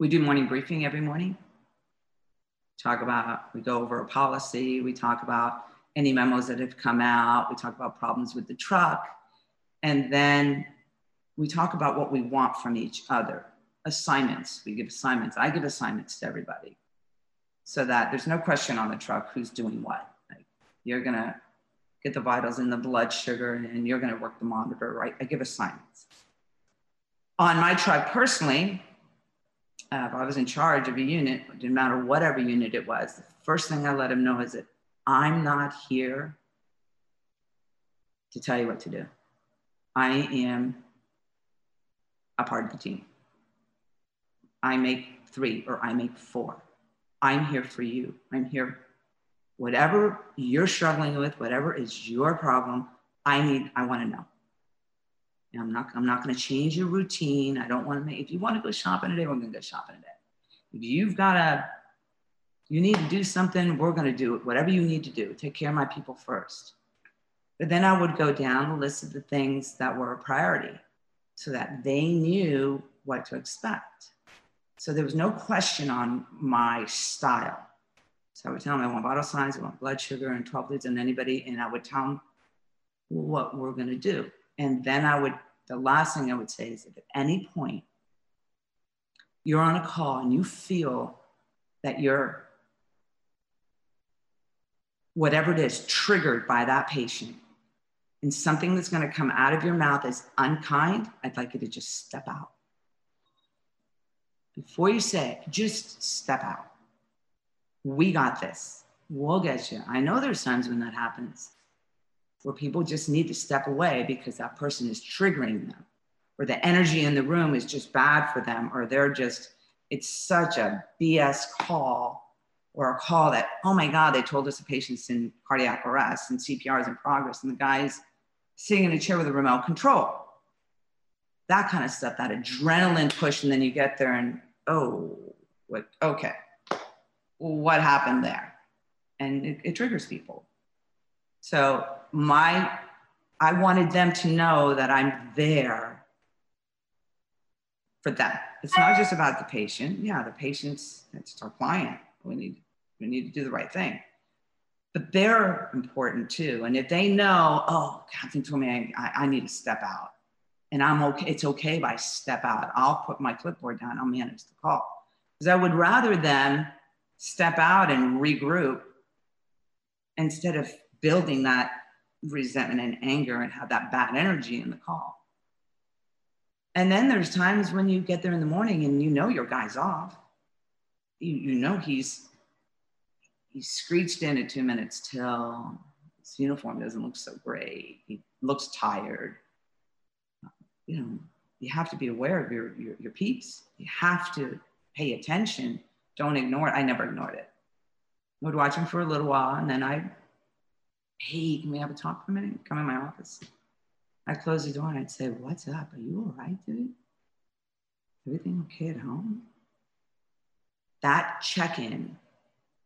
We do morning briefing every morning. Talk about, we go over a policy, we talk about any memos that have come out, we talk about problems with the truck, and then we talk about what we want from each other. Assignments, we give assignments. I give assignments to everybody so that there's no question on the truck who's doing what. Like you're gonna get the vitals and the blood sugar, and you're going to work the monitor, right? I give assignments. On my truck personally, uh, if I was in charge of a unit, it didn't matter whatever unit it was, the first thing I let them know is that I'm not here to tell you what to do. I am a part of the team. I make three or I make four. I'm here for you. I'm here whatever you're struggling with, whatever is your problem, I need, I want to know. And I'm not, I'm not going to change your routine. I don't want to make, if you want to go shopping today, we're going to go shopping today. If you've got a, you need to do something, we're going to do it, whatever you need to do. Take care of my people first. But then I would go down the list of the things that were a priority so that they knew what to expect. So there was no question on my style. So I would tell them I want vital signs, I want blood sugar and 12 leads and anybody, and I would tell them what we're going to do. And then I would, the last thing I would say is if at any point you're on a call and you feel that you're, whatever it is, triggered by that patient, and something that's going to come out of your mouth is unkind, I'd like you to just step out. Before you say it, just step out we got this. We'll get you. I know there's times when that happens where people just need to step away because that person is triggering them, or the energy in the room is just bad for them, or they're just, it's such a BS call or a call that, oh my God, they told us a patient's in cardiac arrest and CPR is in progress, and the guy's sitting in a chair with a remote control. That kind of stuff, that adrenaline push, and then you get there and, oh, what, okay what happened there? And it, it, triggers people. So my i wanted them to know that i'm there for them. It's not just about the patient. Yeah the patient's it's our client. We need we need to do the right thing but they're important too and if they know oh captain told me I, I need to step out and i'm okay it's okay if i step out i'll put my clipboard down i'll manage the call because i would rather them step out and regroup instead of building that resentment and anger and have that bad energy in the call. And then there's times when you get there in the morning and you know your guy's off. You, you know he's he's screeched in at two minutes till his uniform doesn't look so great. He looks tired. You know, you have to be aware of your, your, your peeps. You have to pay attention don't ignore it. I never ignored it. I would watch him for a little while and then I, hey, can we have a talk for a minute? Come in my office. I'd close the door and I'd say, what's up? Are you all right, dude? Everything okay at home? That check in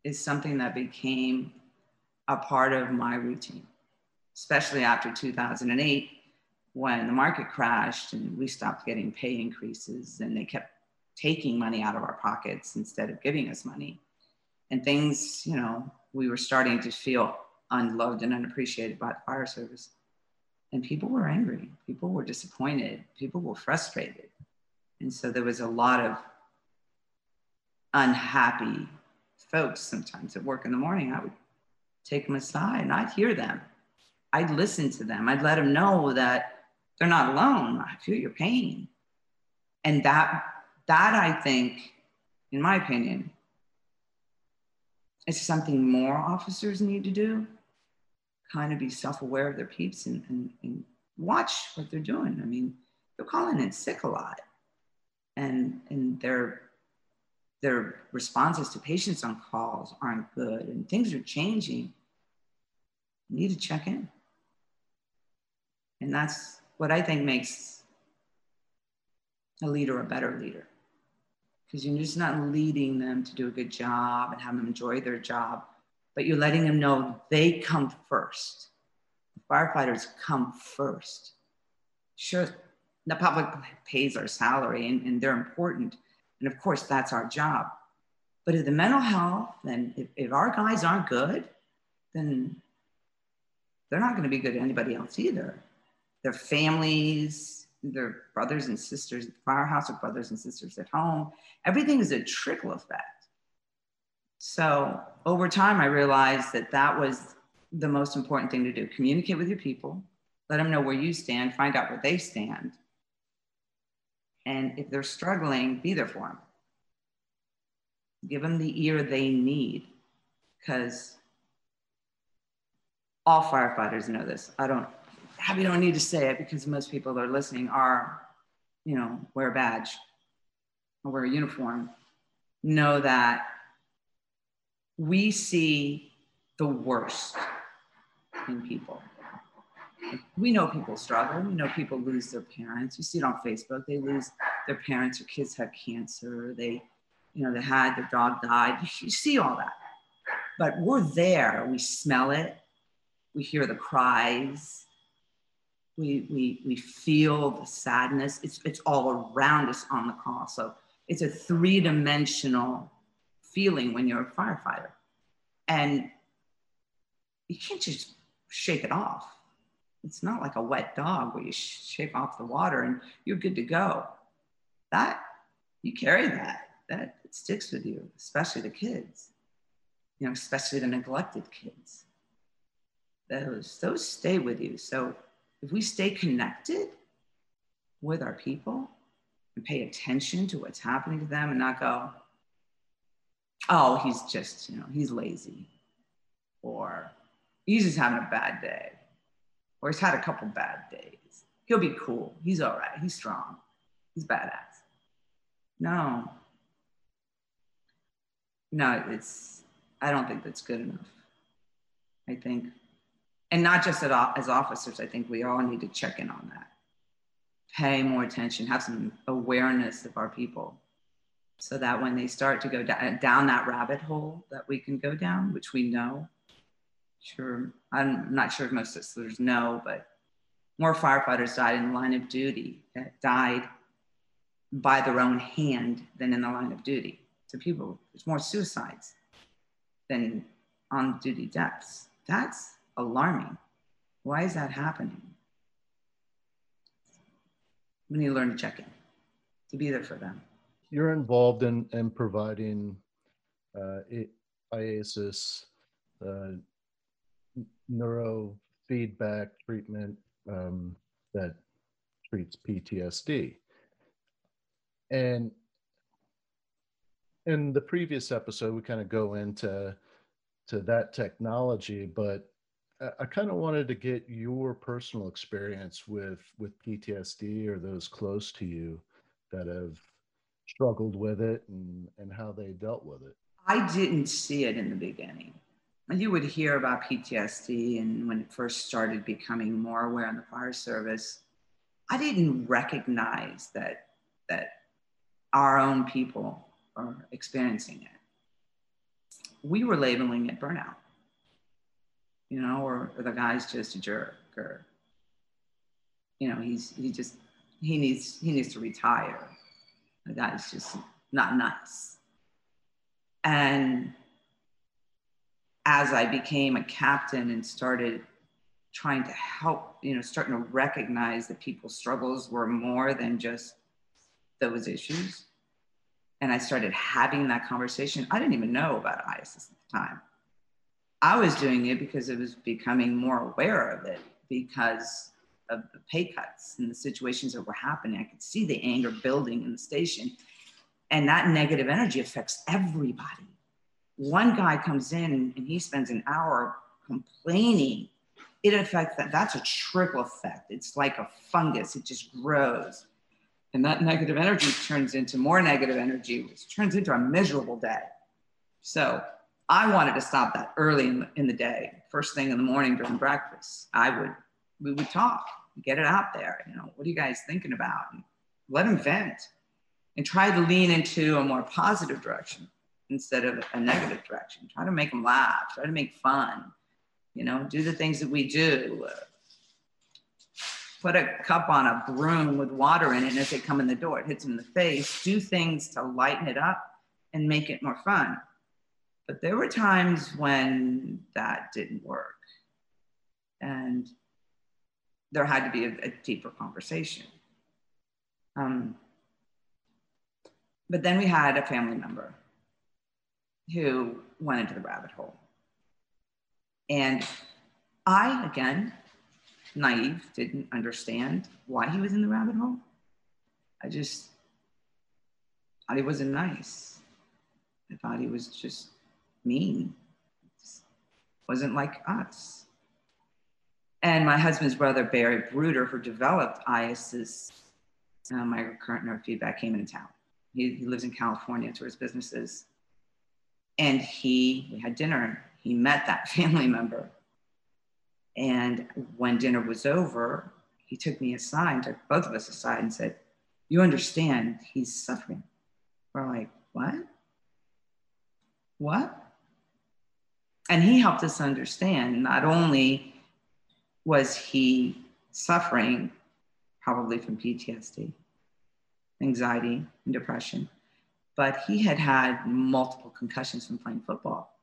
is something that became a part of my routine, especially after 2008 when the market crashed and we stopped getting pay increases and they kept taking money out of our pockets instead of giving us money. And things, you know, we were starting to feel unloved and unappreciated by the fire service. And people were angry, people were disappointed, people were frustrated. And so there was a lot of unhappy folks sometimes at work in the morning. I would take them aside and I'd hear them. I'd listen to them. I'd let them know that they're not alone. I feel your pain. And that that I think, in my opinion, is something more officers need to do. Kind of be self-aware of their peeps and, and, and watch what they're doing. I mean, they're calling in sick a lot. And and their their responses to patients on calls aren't good and things are changing. You need to check in. And that's what I think makes a leader a better leader because you're just not leading them to do a good job and have them enjoy their job, but you're letting them know they come first. The firefighters come first. Sure, the public pays our salary and, and they're important. And of course, that's our job. But if the mental health, and if, if our guys aren't good, then they're not going to be good to anybody else either. Their families, their brothers and sisters at the firehouse or brothers and sisters at home. Everything is a trickle effect. So over time, I realized that that was the most important thing to do communicate with your people, let them know where you stand, find out where they stand. And if they're struggling, be there for them. Give them the ear they need because all firefighters know this. I don't have don't need to say it because most people that are listening are, you know, wear a badge or wear a uniform, know that we see the worst in people. We know people struggle. We know people lose their parents. You see it on Facebook. They lose their parents. Or kids have cancer. They, you know, they had their dog died. You see all that. But we're there. We smell it. We hear the cries we, we, we feel the sadness. It's, it's all around us on the call. So it's a three dimensional feeling when you're a firefighter. And you can't just shake it off. It's not like a wet dog where you shake off the water and you're good to go. That, you carry that, that sticks with you, especially the kids, you know, especially the neglected kids. Those, those stay with you. So if we stay connected with our people and pay attention to what's happening to them and not go, oh, he's just, you know, he's lazy or he's just having a bad day or he's had a couple bad days. He'll be cool. He's all right. He's strong. He's badass. No. No, it's, I don't think that's good enough. I think and not just at, as officers, I think we all need to check in on that. Pay more attention, have some awareness of our people so that when they start to go down that rabbit hole that we can go down, which we know, sure, I'm not sure if most listeners know, but more firefighters died in the line of duty that died by their own hand than in the line of duty. So people, there's more suicides than on duty deaths. That's alarming. Why is that happening? We need to learn to check in, to be there for them. You're involved in, in providing uh, IASIS uh, neurofeedback treatment um, that treats PTSD. And in the previous episode, we kind of go into to that technology, but I kind of wanted to get your personal experience with with PTSD or those close to you that have struggled with it and and how they dealt with it. I didn't see it in the beginning. You would hear about PTSD and when it first started becoming more aware in the fire service, I didn't recognize that that our own people are experiencing it. We were labeling it burnout you know, or, or the guy's just a jerk, or you know, he's he just he needs he needs to retire. The guy's just not nice. And as I became a captain and started trying to help, you know, starting to recognize that people's struggles were more than just those issues. And I started having that conversation. I didn't even know about IASIS at the time. I was doing it because it was becoming more aware of it because of the pay cuts and the situations that were happening. I could see the anger building in the station. And that negative energy affects everybody. One guy comes in and he spends an hour complaining. It affects that. That's a trickle effect. It's like a fungus, it just grows. And that negative energy turns into more negative energy, which turns into a miserable day. So I wanted to stop that early in the, in the day, first thing in the morning during breakfast. I would, we would talk, get it out there. You know, what are you guys thinking about? And let them vent and try to lean into a more positive direction instead of a negative direction. Try to make them laugh, try to make fun, you know, do the things that we do. Put a cup on a broom with water in it, and as they come in the door, it hits them in the face. Do things to lighten it up and make it more fun. But there were times when that didn't work. And there had to be a, a deeper conversation. Um, but then we had a family member who went into the rabbit hole. And I, again, naive, didn't understand why he was in the rabbit hole. I just thought he wasn't nice. I thought he was just mean. Just wasn't like us. And my husband's brother, Barry Bruder, who developed IASIS uh, microcurrent neurofeedback, came into town. He, he lives in California, it's where his business is. And he, we had dinner, he met that [laughs] family member. And when dinner was over, he took me aside, took both of us aside, and said, You understand he's suffering. We're like, What? What? And he helped us understand not only was he suffering probably from PTSD, anxiety, and depression, but he had had multiple concussions from playing football.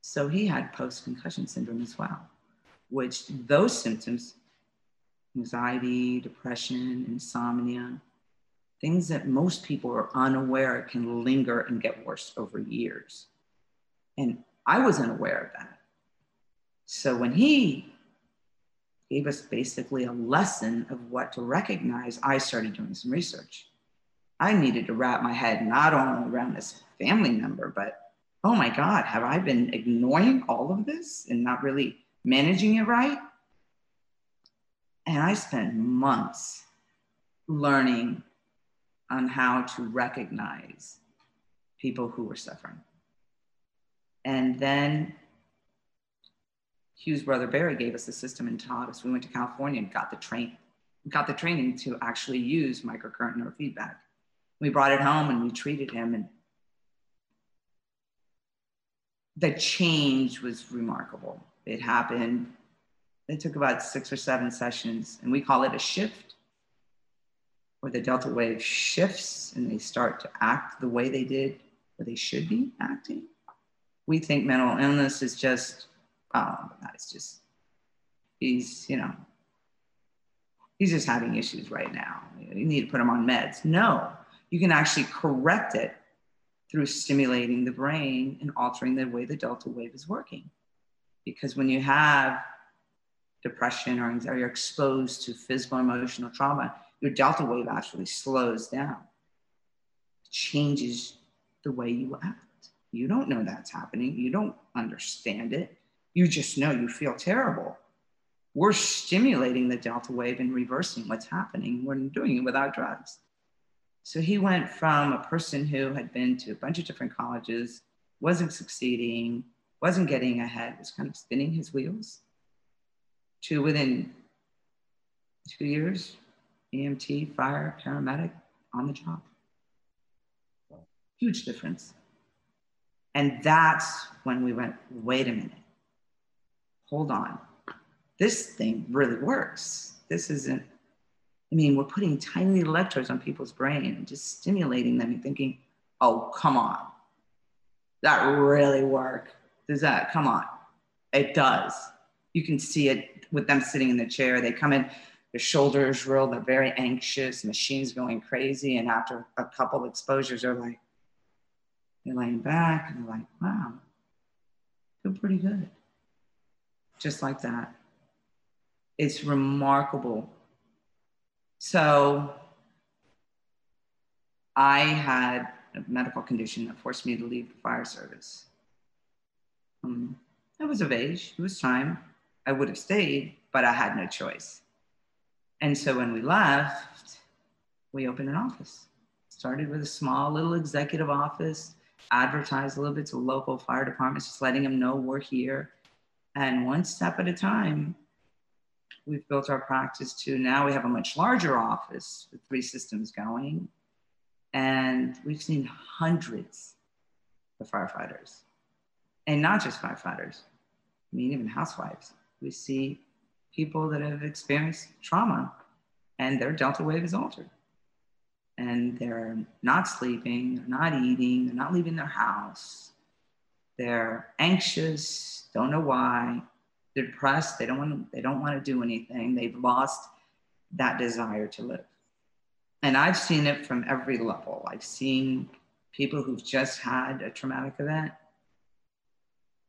So he had post concussion syndrome as well, which those symptoms, anxiety, depression, insomnia, things that most people are unaware can linger and get worse over years. And I was unaware of that. So when he gave us basically a lesson of what to recognize, I started doing some research. I needed to wrap my head not only around this family member, but oh my God, have I been ignoring all of this and not really managing it right? And I spent months learning on how to recognize people who were suffering. And then Hugh's brother Barry gave us the system and taught us. We went to California and got the train, got the training to actually use microcurrent neurofeedback. We brought it home and we treated him, and the change was remarkable. It happened. It took about six or seven sessions, and we call it a shift, where the delta wave shifts and they start to act the way they did, or they should be acting. We think mental illness is just um, oh, that's just, he's, you know, he's just having issues right now. You need to put him on meds. No, you can actually correct it through stimulating the brain and altering the way the delta wave is working. Because when you have depression or anxiety, you're exposed to physical emotional trauma, your delta wave actually slows down, changes the way you act. You don't know that's happening. You don't understand it. You just know you feel terrible. We're stimulating the delta wave and reversing what's happening. We're doing it without drugs. So he went from a person who had been to a bunch of different colleges, wasn't succeeding, wasn't getting ahead, was kind of spinning his wheels, to within two years, EMT, fire, paramedic, on the job. Huge difference. And that's when we went, wait a minute hold on, this thing really works. This isn't, I mean, we're putting tiny electrodes on people's brain and just stimulating them and thinking, oh, come on, that really work. Does that, come on. It does. You can see it with them sitting in the chair. They come in, their shoulders roll, they're very anxious, machine's going crazy. And after a couple of exposures, they're like, they're laying back and they're like, wow, feel pretty good just like that. It's remarkable. So I had a medical condition that forced me to leave the fire service. Um, I was of age, it was time. I would have stayed, but I had no choice. And so when we left, we opened an office. Started with a small little executive office, advertised a little bit to local fire departments, just letting them know we're here and one step at a time, we've built our practice to now we have a much larger office with three systems going. And we've seen hundreds of firefighters. And not just firefighters, I mean, even housewives. We see people that have experienced trauma and their delta wave is altered. And they're not sleeping, they're not eating, they're not leaving their house. They're anxious, don't know why. They're depressed, they don't want to, they don't want to do anything. They've lost that desire to live. And I've seen it from every level. I've seen people who've just had a traumatic event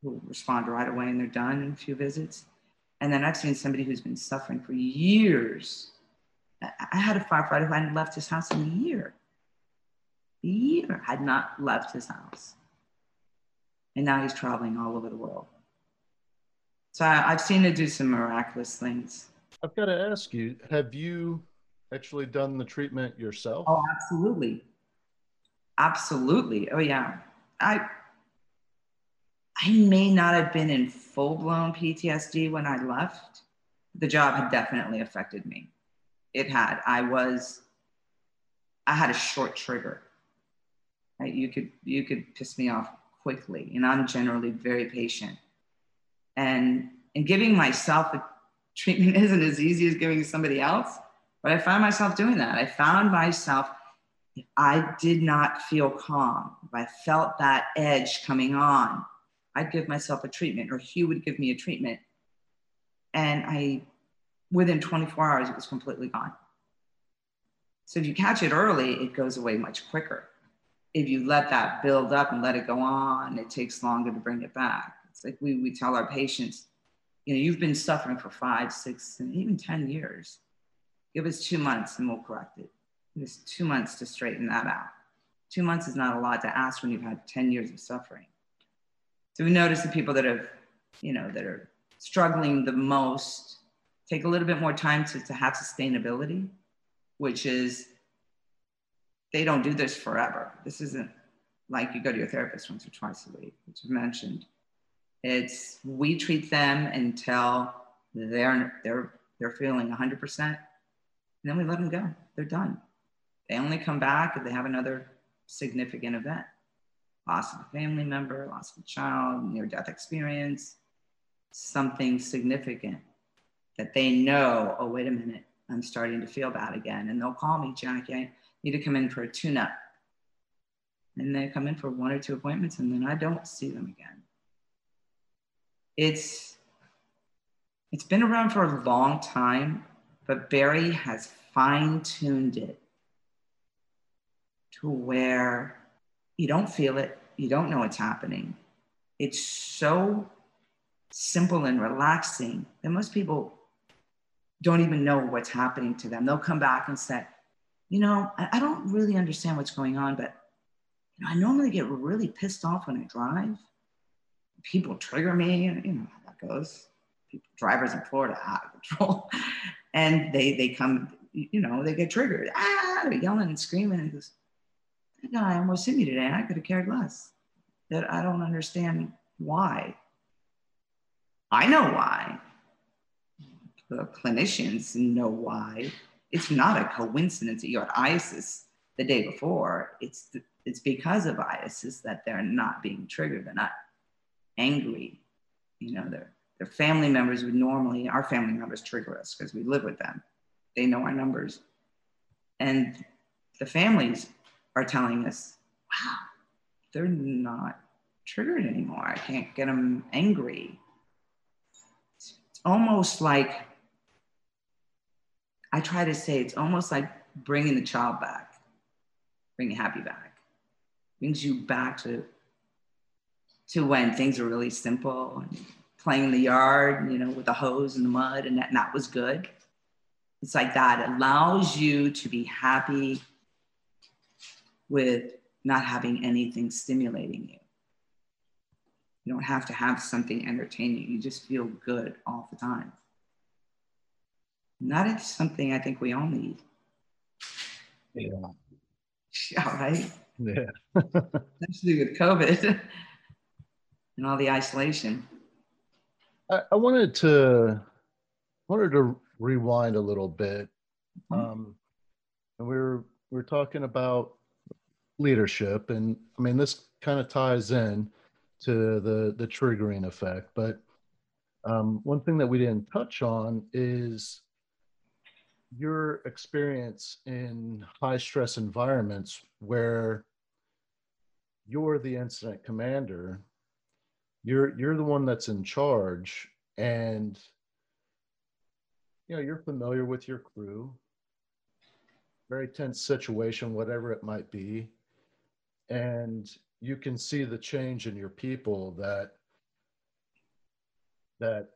who respond right away and they're done in a few visits. And then I've seen somebody who's been suffering for years. I had a firefighter who hadn't left his house in a year. A year had not left his house. And now he's traveling all over the world. So I, have seen it do some miraculous things. I've got to ask you, have you actually done the treatment yourself? Oh, absolutely. Absolutely. Oh yeah. I I may not have been in full blown PTSD when I left. The job had definitely affected me. It had. I was, I had a short trigger. Right? You could you could piss me off quickly, and I'm generally very patient. And and giving myself a treatment [laughs] isn't as easy as giving somebody else, but I found myself doing that. I found myself if I did not feel calm, if I felt that edge coming on, I'd give myself a treatment, or Hugh would give me a treatment. And I, within 24 hours, it was completely gone. So if you catch it early, it goes away much quicker. If you let that build up and let it go on, it takes longer to bring it back. It's like we, we tell our patients, you know, you've been suffering for five, six, and even 10 years. Give us two months and we'll correct it. Give us two months to straighten that out. Two months is not a lot to ask when you've had 10 years of suffering. So we notice the people that have, you know, that are struggling the most take a little bit more time to, to have sustainability, which is they don't do this forever. This isn't like you go to your therapist once or twice a week, which you mentioned. It's we treat them until they're they're they're feeling 100%, and then we let them go. They're done. They only come back if they have another significant event loss of a family member, loss of a child, near death experience, something significant that they know, oh, wait a minute, I'm starting to feel bad again. And they'll call me, Jackie, I need to come in for a tune up. And they come in for one or two appointments and then I don't see them again. It's it's been around for a long time, but Barry has fine-tuned it to where you don't feel it, you don't know what's happening. It's so simple and relaxing that most people don't even know what's happening to them. They'll come back and say, you know, I, don't really understand what's going on, but you know, I normally get really pissed off when I drive. People trigger me, you know how that goes. People, drivers in Florida out of control, [laughs] and they they come, you know, they get triggered. Ah, they're yelling and screaming, and goes, that guy almost hit me today and I could have cared less. That I don't understand why. I know why. The clinicians know why. It's not a coincidence that you had IASIS the day before. It's, it's because of IASIS that they're not being triggered. They're not angry. You know, their, their family members would normally, our family members trigger us because we live with them. They know our numbers. And the families are telling us, wow, they're not triggered anymore. I can't get them angry. It's almost like, I try to say, it's almost like bringing the child back, bringing happy back, brings you back to, to when things were really simple and playing in the yard, you know, with the hose and the mud, and that, and that was good. It's like that it allows you to be happy with not having anything stimulating you. You don't have to have something entertaining. You just feel good all the time. And that is something I think we all need. Yeah. [laughs] Yeah, right? Yeah. [laughs] Especially with COVID [laughs] and all the isolation. I, I wanted to wanted to rewind a little bit. Mhm. Um, and we we're we we're talking about leadership, and I mean this kind of ties in to the the triggering effect. But um, one thing that we didn't touch on is your experience in high stress environments where you're the incident commander you're you're the one that's in charge and you know you're familiar with your crew. Very tense situation whatever it might be. And you can see the change in your people that that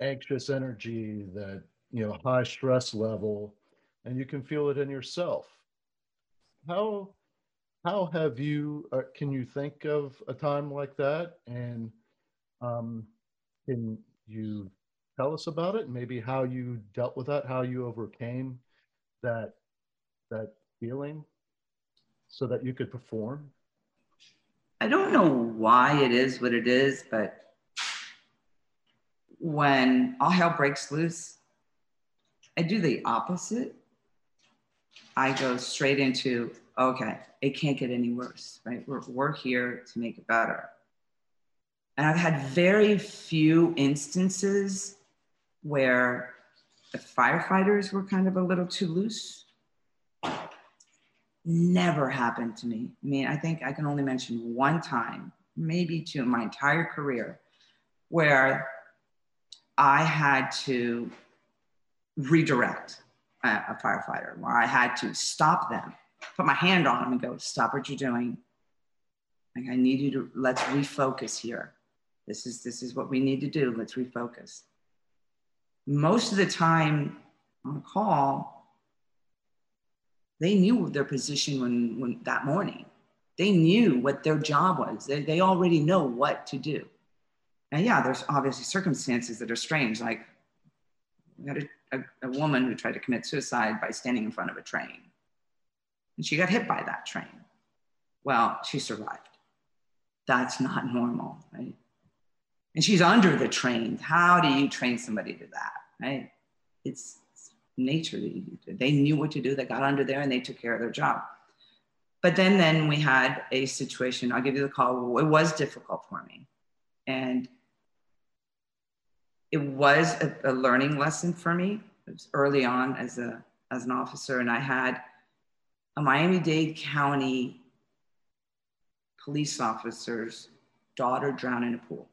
anxious energy that you know high stress level and you can feel it in yourself. How how have you uh, can you think of a time like that? And um, can you tell us about it? Maybe how you dealt with that how you overcame that that feeling so that you could perform? I don't know why it is what it is, but when all hell breaks loose, I do the opposite. I go straight into, okay, it can't get any worse, right? We're, we're here to make it better. And I've had very few instances where the firefighters were kind of a little too loose never happened to me. I mean, I think I can only mention one time, maybe two in my entire career, where I had to redirect a, a, firefighter, where I had to stop them, put my hand on them and go, stop what you're doing. Like, I need you to, let's refocus here. This is, this is what we need to do. Let's refocus. Most of the time on a call, they knew their position when, when that morning. They knew what their job was. They, they already know what to do. And yeah, there's obviously circumstances that are strange. Like we had a, a, a woman who tried to commit suicide by standing in front of a train. And she got hit by that train. Well, she survived. That's not normal, right? And she's under the train. How do you train somebody to that, right? It's nature. They knew what to do. They got under there and they took care of their job. But then, then we had a situation. I'll give you the call. It was difficult for me, and it was a, a learning lesson for me. It was early on as a as an officer, and I had a Miami-Dade County police officer's daughter drowned in a pool.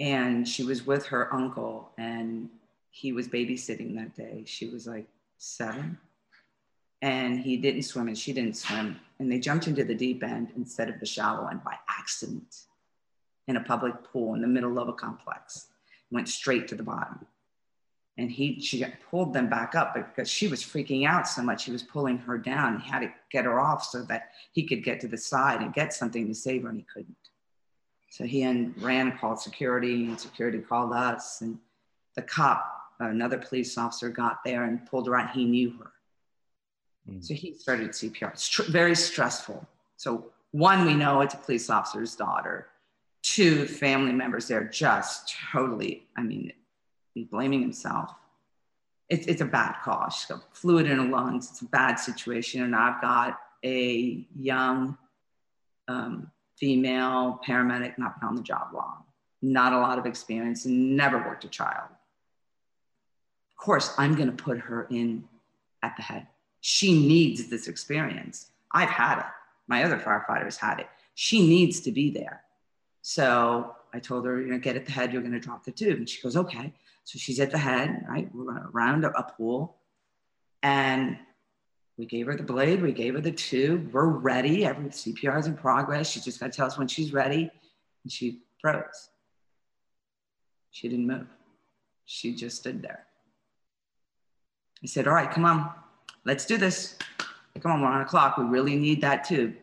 And she was with her uncle, and he was babysitting that day. She was like seven. And he didn't swim and she didn't swim. And they jumped into the deep end instead of the shallow end by accident in a public pool in the middle of a complex. Went straight to the bottom. And he she pulled them back up because she was freaking out so much. He was pulling her down. He had to get her off so that he could get to the side and get something to save her, and he couldn't. So he ran and called security, and security called us. And the cop another police officer got there and pulled her out. He knew her. Mm. So he started CPR. It's tr- very stressful. So, one, we know it's a police officer's daughter. Two, family members they're just totally, I mean, blaming himself. It's, it's a bad call. She's got fluid in her lungs. It's a bad situation. And I've got a young um, female paramedic, not been on the job long, not a lot of experience, and never worked a child Of course, I'm going to put her in at the head. She needs this experience. I've had it. My other firefighters had it. She needs to be there. So I told her, going to get at the head, you're going to drop the tube. And she goes, okay. So she's at the head, right? We're going to round a pool. And we gave her the blade, we gave her the tube. We're ready. Every CPR is in progress. She's just got to tell us when she's ready. And she froze. She didn't move. She just stood there. I said, all right, come on, let's do this. Come on, we're on a clock. We really need that tube.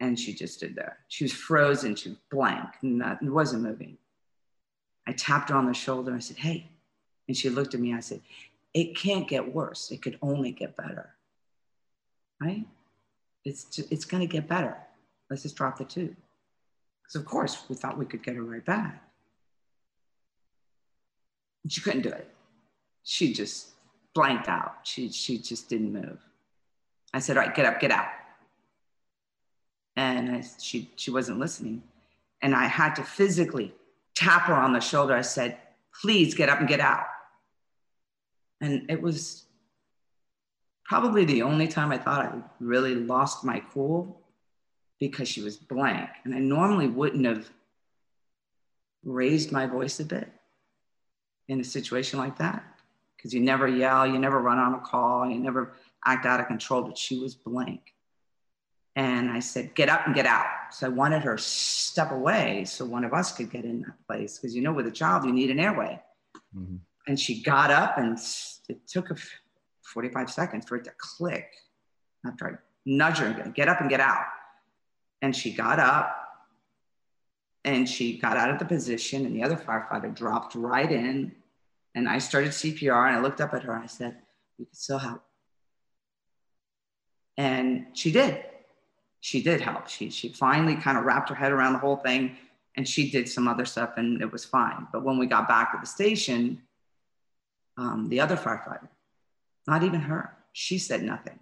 And she just stood there. She was frozen. She was blank. Not, wasn't moving. I tapped her on the shoulder. I said, hey. And she looked at me. I said, it can't get worse. It could only get better. Right? It's, it's going to get better. Let's just drop the tube. Because, of course, we thought we could get her right back. She couldn't do it. She just blanked out. She, she just didn't move. I said, all right, get up, get out. And I, she, she wasn't listening. And I had to physically tap her on the shoulder. I said, please get up and get out. And it was probably the only time I thought I really lost my cool because she was blank. And I normally wouldn't have raised my voice a bit in a situation like that because you never yell, you never run on a call, you never act out of control, but she was blank. And I said, get up and get out. So I wanted her step away so one of us could get in that place. Because you know, with a child, you need an airway. Mm-hmm. And she got up and it took a 45 seconds for it to click after I nudged her, get up and get out. And she got up and she got out of the position and the other firefighter dropped right in and I started CPR and I looked up at her and I said, "You can still help." And she did. She did help. She she finally kind of wrapped her head around the whole thing and she did some other stuff and it was fine. But when we got back to the station, um, the other firefighter, not even her, she said nothing.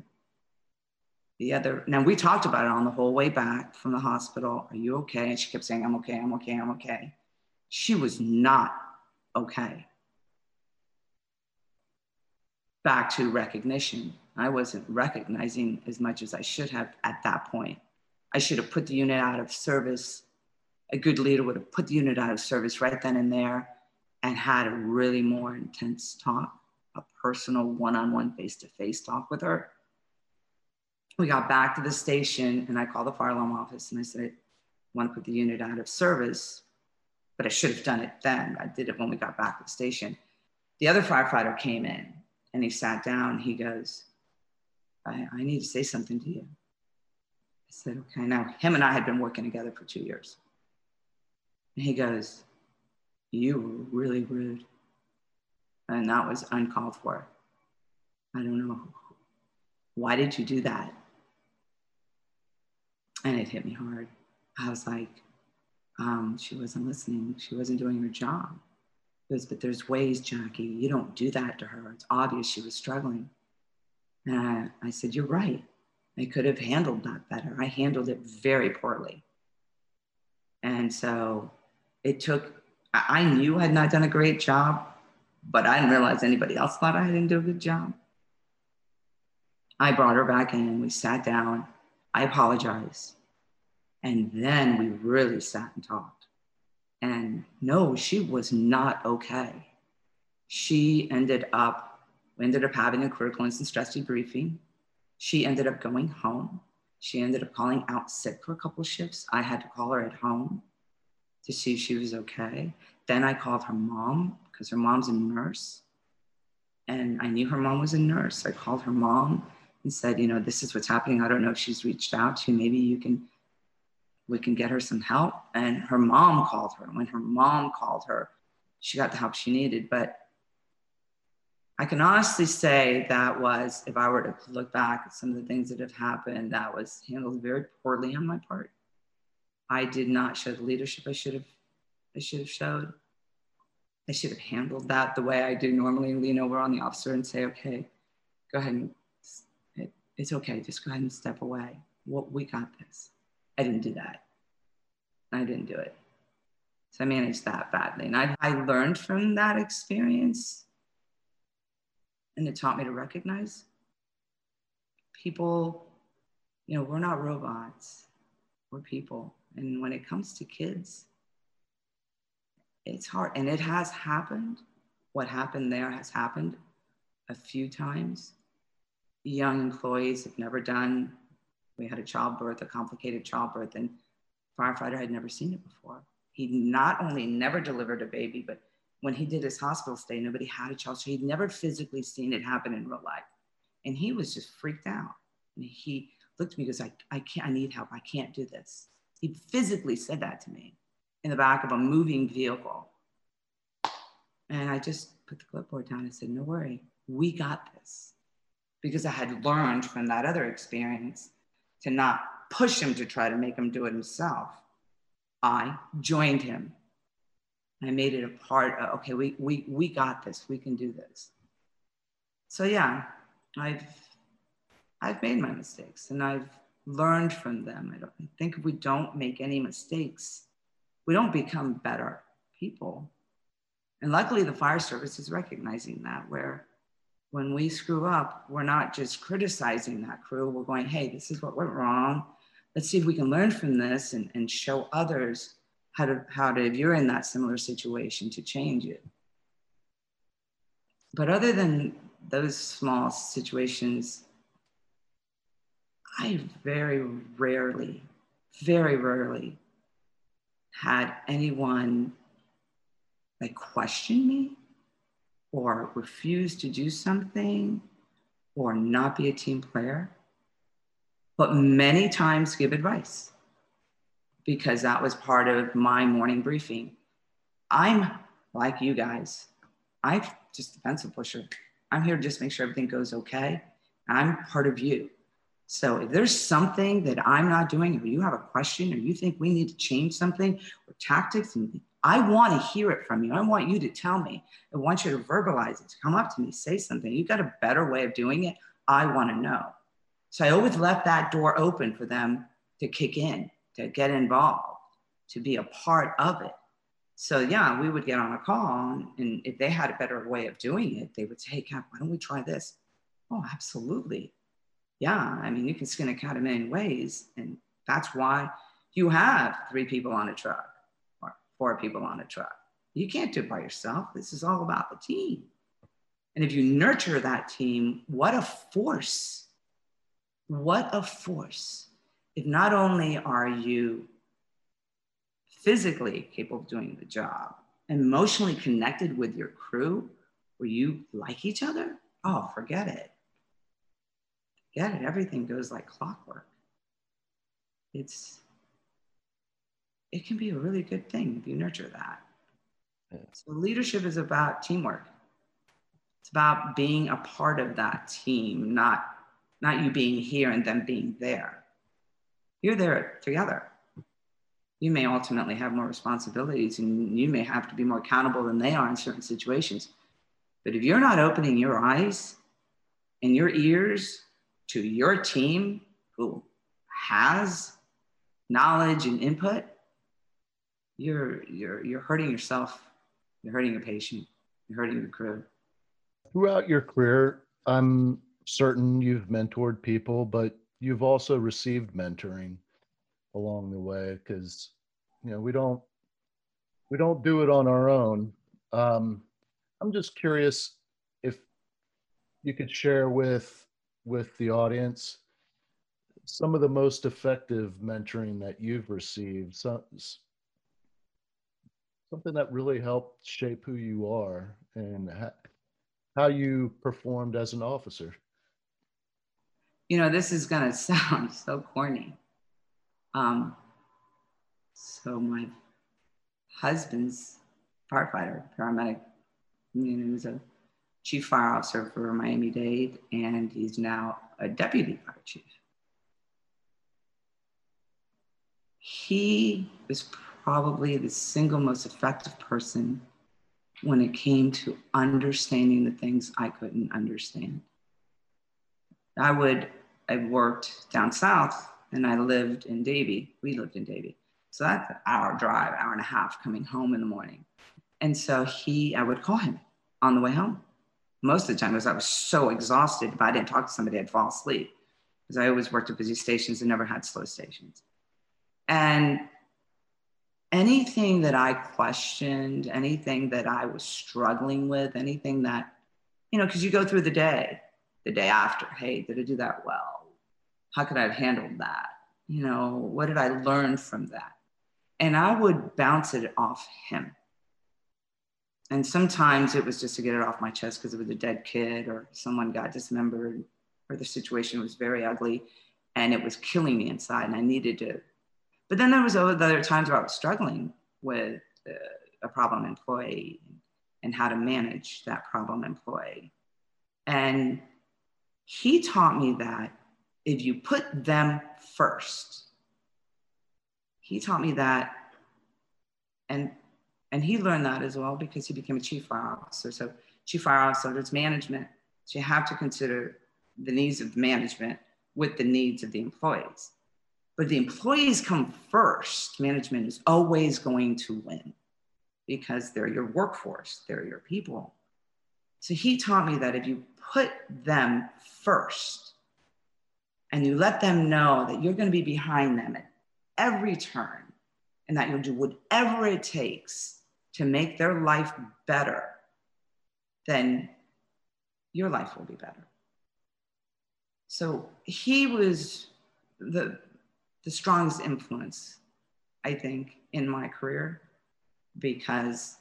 The other, now we talked about it on the whole way back from the hospital. Are you okay? And she kept saying, I'm okay, I'm okay, I'm okay. She was not okay back to recognition. I wasn't recognizing as much as I should have at that point. I should have put the unit out of service. A good leader would have put the unit out of service right then and there and had a really more intense talk, a personal one on one face to face talk with her. We got back to the station and I called the fire alarm office and I said, I want to put the unit out of service, but I should have done it then. I did it when we got back to the station. The other firefighter came in and he sat down. He goes, I, I need to say something to you. I said, okay. Now, him and I had been working together for two years. And he goes, You were really rude. And that was uncalled for. I don't know. Why did you do that? And it hit me hard. I was like, um, she wasn't listening. She wasn't doing her job He goes, but there's ways, Jackie. You don't do that to her. It's obvious she was struggling. And I, I said, You're right. I could have handled that better. I handled it very poorly. And so it took, I knew I had not done a great job, but I didn't realize anybody else thought I didn't do a good job. I brought her back in. And we sat down. I apologized. And then we really sat and talked. And no, she was not okay. She ended up, we ended up having a critical incident stress debriefing. She ended up going home. She ended up calling out sick for a couple shifts. I had to call her at home to see if she was okay. Then I called her mom because her mom's a nurse. And I knew her mom was a nurse. I called her mom and said, you know, this is what's happening. I don't know if she's reached out to you. Maybe you can we can get her some help. And her mom called her. And when her mom called her, she got the help she needed. But I can honestly say that was, if I were to look back at some of the things that have happened, that was handled very poorly on my part. I did not show the leadership I should have, I should have showed. I should have handled that the way I do normally, lean over on the officer and say, okay, go ahead and it, it's okay. Just go ahead and step away. Well, we got this. I didn't do that. I didn't do it. So I managed that badly. And I, I learned from that experience. And it taught me to recognize people, you know, we're not robots, we're people. And when it comes to kids, it's hard. And it has happened. What happened there has happened a few times. Young employees have never done we had a childbirth, a complicated childbirth, and firefighter had never seen it before. He not only never delivered a baby, but when he did his hospital stay, nobody had a child. So he'd never physically seen it happen in real life. And he was just freaked out. And he looked at me and goes, I, I can't, I need help. I can't do this. He physically said that to me in the back of a moving vehicle. And I just put the clipboard down and said, No worry, we got this. Because I had learned from that other experience to not push him to try to make him do it himself. I joined him. I made it a part of, okay, we, we, we got this, we can do this. So yeah, I've, I've made my mistakes and I've learned from them. I don't I think if we don't make any mistakes, we don't become better people. And luckily the fire service is recognizing that where when we screw up, we're not just criticizing that crew, we're going, hey, this is what went wrong. Let's see if we can learn from this and, and show others how to how to if you're in that similar situation to change it. But other than those small situations i very rarely very rarely had anyone like question me or refuse to do something or not be a team player. But many times give advice because that was part of my morning briefing. I'm like you guys. I'm just a pencil pusher. I'm here to just make sure everything goes okay. I'm part of you. So if there's something that I'm not doing, or you have a question, or you think we need to change something or tactics, I want to hear it from you. I want you to tell me. I want you to verbalize it, to come up to me, say something. You've got a better way of doing it. I want to know. So I always left that door open for them to kick in to get involved, to be a part of it. So yeah, we would get on a call, and if they had a better way of doing it, they would say, "Hey, why don't we try this?" Oh, absolutely. Yeah, I mean, you can skin a cat in many ways, and that's why you have three people on a truck or four people on a truck. You can't do it by yourself. This is all about the team. And if you nurture that team, what a force! What a force if not only are you physically capable of doing the job, emotionally connected with your crew, where you like each other, oh, forget it. Forget it. Everything goes like clockwork. It's it can be a really good thing if you nurture that. Yeah. So leadership is about teamwork. It's about being a part of that team, not not you being here and them being there. You're there together. You may ultimately have more responsibilities and you may have to be more accountable than they are in certain situations. But if you're not opening your eyes and your ears to your team who has knowledge and input, you're, you're, you're hurting yourself. You're hurting your patient. You're hurting your crew. Throughout your career, I'm certain you've mentored people, but you've also received mentoring along the way because you know we don't we don't do it on our own. Um, i'm just curious if you could share with with the audience some of the most effective mentoring that you've received some, something that really helped shape who you are and how, how you performed as an officer you know, this is going [laughs] to sound so corny. Um, so my husband's firefighter, paramedic, you know, he was a chief fire officer for Miami-Dade, and he's now a deputy fire chief. He was probably the single most effective person when it came to understanding the things I couldn't understand. I would I worked down south and I lived in Davie. We lived in Davie. So that's an hour drive, hour and a half coming home in the morning. And so he, I would call him on the way home. Most of the time, because I was so exhausted, if I didn't talk to somebody, I'd fall asleep. Because I always worked at busy stations and never had slow stations. And anything that I questioned, anything that I was struggling with, anything that, you know, because you go through the day, the day after, hey, did I do that well? how could I have handled that? You know, what did I learn from that? And I would bounce it off him. And sometimes it was just to get it off my chest because it was a dead kid or someone got dismembered or the situation was very ugly and it was killing me inside and I needed to. But then there was other times where I was struggling with uh, a problem employee and how to manage that problem employee. And he taught me that if you put them first. He taught me that. And And he learned that as well because he became a chief fire officer. So, chief fire officer, there's management. So, you have to consider the needs of management with the needs of the employees. But the employees come first. Management is always going to win because they're your workforce, they're your people. So he taught me that if you put them first and you let them know that you're going to be behind them at every turn and that you'll do whatever it takes to make their life better, then your life will be better. So he was the, the strongest influence, I think, in my career because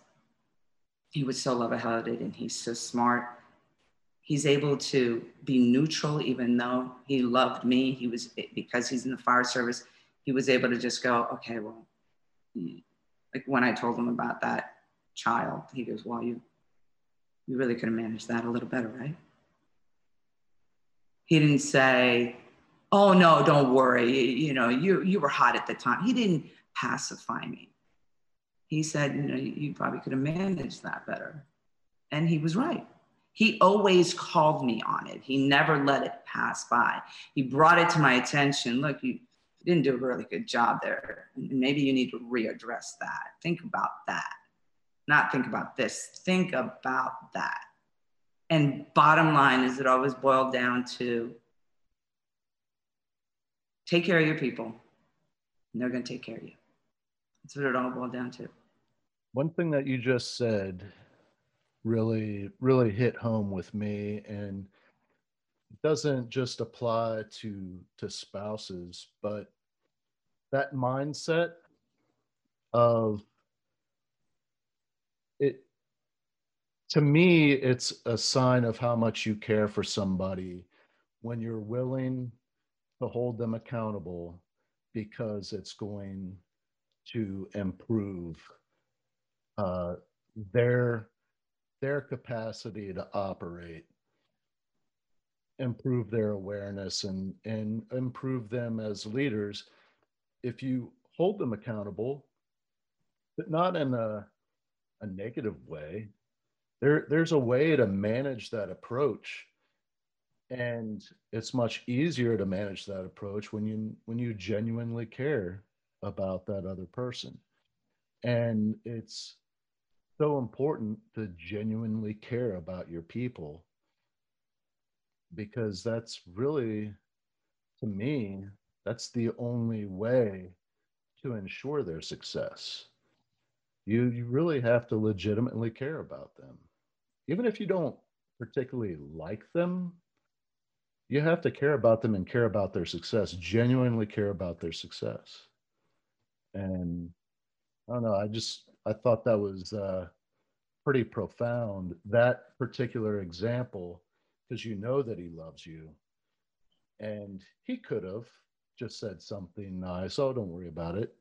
he was so level-headed and he's so smart. He's able to be neutral, even though he loved me. He was because he's in the fire service. He was able to just go, okay, well, like when I told him about that child, he goes, well, you, you really could have managed that a little better, right? He didn't say, oh no, don't worry, you know, you you were hot at the time. He didn't pacify me he said, you know, you probably could have managed that better. And he was right. He always called me on it. He never let it pass by. He brought it to my attention. Look, you didn't do a really good job there. Maybe you need to readdress that. Think about that. Not think about this. Think about that. And bottom line is it always boiled down to take care of your people, and they're going to take care of you. That's what it all boiled down to. One thing that you just said really, really hit home with me, and it doesn't just apply to to spouses, but that mindset of it to me it's a sign of how much you care for somebody when you're willing to hold them accountable because it's going to improve uh, their their capacity to operate improve their awareness and and improve them as leaders if you hold them accountable but not in a, a negative way there there's a way to manage that approach and it's much easier to manage that approach when you when you genuinely care about that other person. And it's so important to genuinely care about your people because that's really, to me, that's the only way to ensure their success. You, you really have to legitimately care about them. Even if you don't particularly like them, you have to care about them and care about their success, genuinely care about their success and I don't know. I just I thought that was uh, pretty profound. That particular example, because you know that he loves you, and he could have just said something nice. Oh, don't worry about it.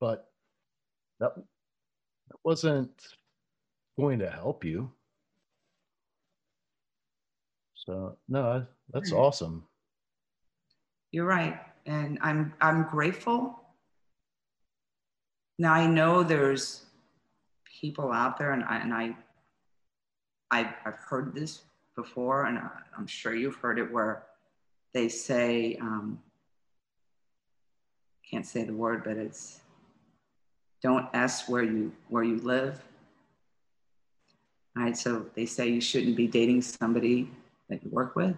But that that wasn't going to help you. So no, that's awesome. You're right, and I'm I'm grateful now I know there's people out there, and I, and I I've, I've heard this before, and I'm sure you've heard it, where they say, um, can't say the word, but it's don't ask where you where you live. All right, so they say you shouldn't be dating somebody that you work with.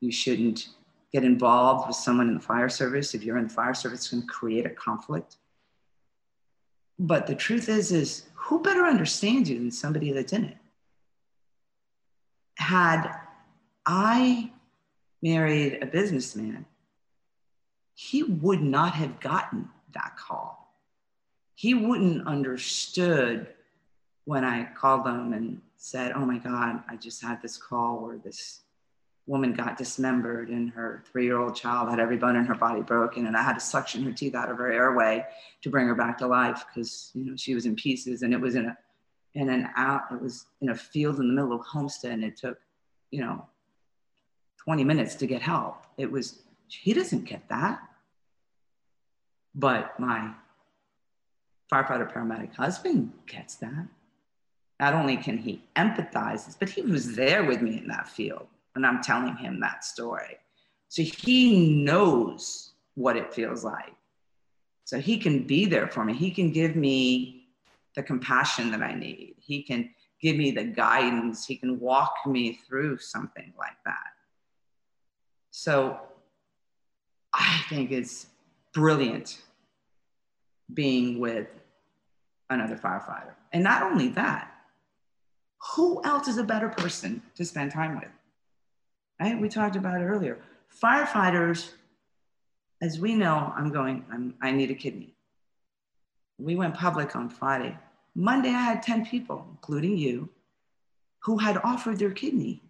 You shouldn't get involved with someone in the fire service. If you're in the fire service, it's going to create a conflict. But the truth is, is who better understands you than somebody that's in it? Had I married a businessman, he would not have gotten that call. He wouldn't understood when I called them and said, "Oh my God, I just had this call where this woman got dismembered and her three-year-old child had every bone in her body broken and i had to suction her teeth out of her airway to bring her back to life because you know she was in pieces and it was in a in an out it was in a field in the middle of homestead and it took you know 20 minutes to get help. It was he doesn't get that. But my firefighter paramedic husband gets that. Not only can he empathize, but he was there with me in that field when I'm telling him that story. So he knows what it feels like. So he can be there for me. He can give me the compassion that I need. He can give me the guidance. He can walk me through something like that. So I think it's brilliant being with another firefighter. And not only that, who else is a better person to spend time with? Right? We talked about it earlier. Firefighters, as we know, I'm going, I'm, I need a kidney. We went public on Friday. Monday, I had 10 people, including you, who had offered their kidney.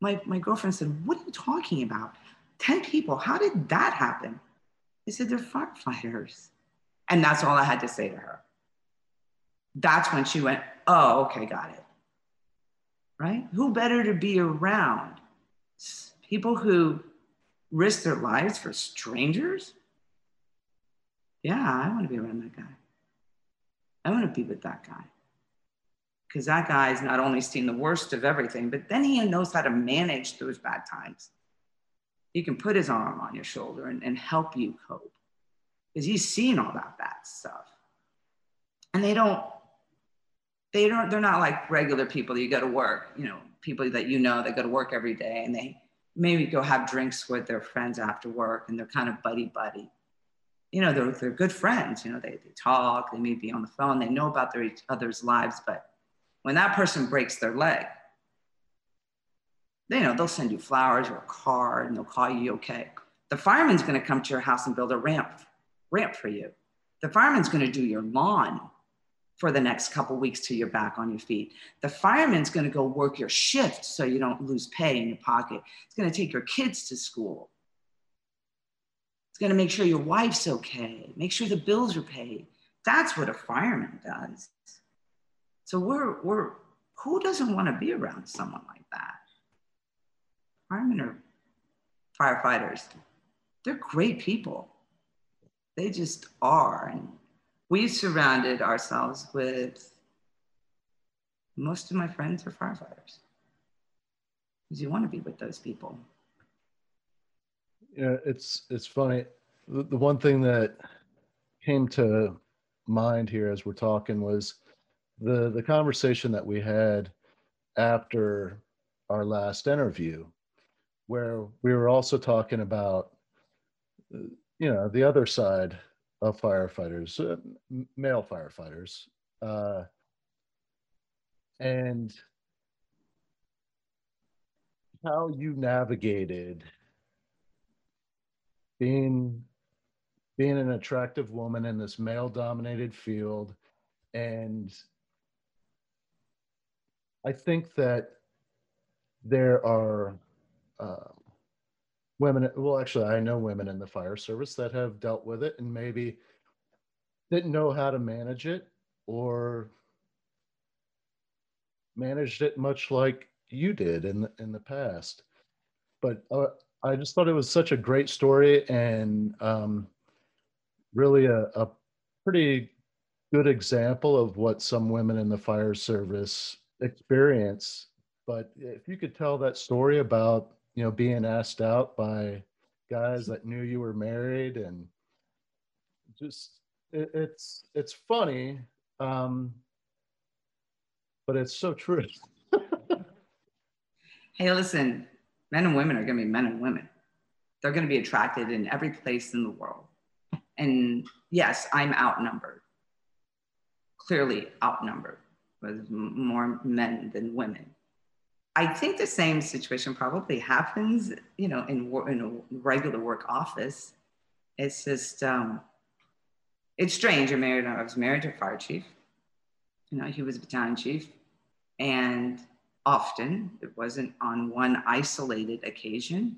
My, my girlfriend said, What are you talking about? 10 people, how did that happen? I said, They're firefighters. And that's all I had to say to her. That's when she went, Oh, okay, got it. Right? Who better to be around? People who risk their lives for strangers? Yeah, I want to be around that guy. I want to be with that guy. Because that guy's not only seen the worst of everything, but then he knows how to manage those bad times. He can put his arm on your shoulder and, and help you cope because he's seen all that bad stuff. And they don't, they don't, they're not like regular people you go to work, you know, people that you know that go to work every day and they maybe go have drinks with their friends after work and they're kind of buddy buddy. You know, they're, they're good friends, you know, they, they talk, they may be on the phone, they know about their each other's lives, but when that person breaks their leg, they you know they'll send you flowers or a card and they'll call you okay. The fireman's going to come to your house and build a ramp ramp for you. The fireman's going to do your lawn for the next couple weeks till you're back on your feet. The fireman's going to go work your shift so you don't lose pay in your pocket. It's going to take your kids to school. It's going to make sure your wife's okay, make sure the bills are paid. That's what a fireman does. So we're, we're who doesn't want to be around someone like that? Firemen are firefighters. They're great people. They just are. And we surrounded ourselves with most of my friends are firefighters because you want to be with those people. Yeah, it's it's funny. The, the one thing that came to mind here as we're talking was the the conversation that we had after our last interview where we were also talking about uh, you know the other side of firefighters, uh, male firefighters, uh, and how you navigated being being an attractive woman in this male dominated field. And i think that there are uh, women well actually i know women in the fire service that have dealt with it and maybe didn't know how to manage it or managed it much like you did in the, in the past. But uh, i just thought it was such a great story and um, really a, a pretty good example of what some women in the fire service experience. But if you could tell that story about you know, being asked out by guys that knew you were married and just it, it's it's funny um but it's so true. [laughs] Hey listen men and women are going to be men and women. They're going to be attracted in every place in the world. And yes i'm outnumbered. Clearly outnumbered with more men than women I think the same situation probably happens, you know, in, in a regular work office. It's just, um, it's strange. I married, I was married to a fire chief. You know, he was a battalion chief. And often, it wasn't on one isolated occasion,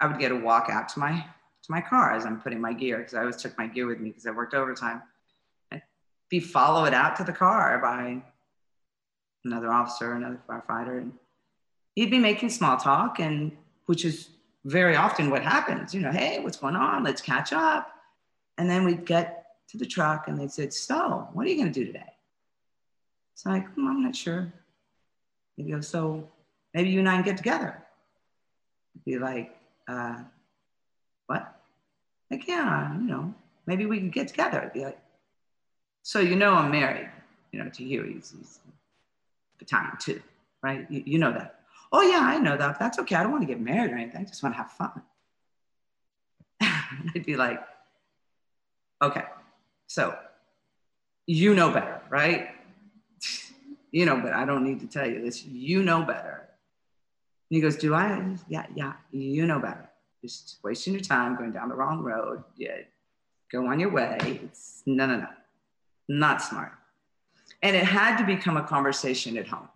I would get a walk out to my, to my car as I'm putting my gear, because I always took my gear with me because I worked overtime. I'd be followed out to the car by another officer, another firefighter. And he'd be making small talk and which is very often what happens you know hey what's going on let's catch up And then we'd get to the truck and they said, So, what are you going to do today? It's like, hmm, I'm not sure. He goes, So maybe you and I can get together. I'd be like, uh, What? Like, yeah, you know, maybe we can get together. I'd be like, So you know I'm married, you know, to you. He's, he's battalion too, right? You, you know that. Oh, yeah, I know that. That's okay. I don't want to get married or anything. I just want to have fun. [laughs] I'd be like, okay, so you know better, right? you know, but I don't need to tell you this. You know better. And he goes, Do I? Yeah, yeah, you know better. Just wasting your time going down the wrong road. Yeah, go on your way. It's no, no, no, not smart. And it had to become a conversation at home,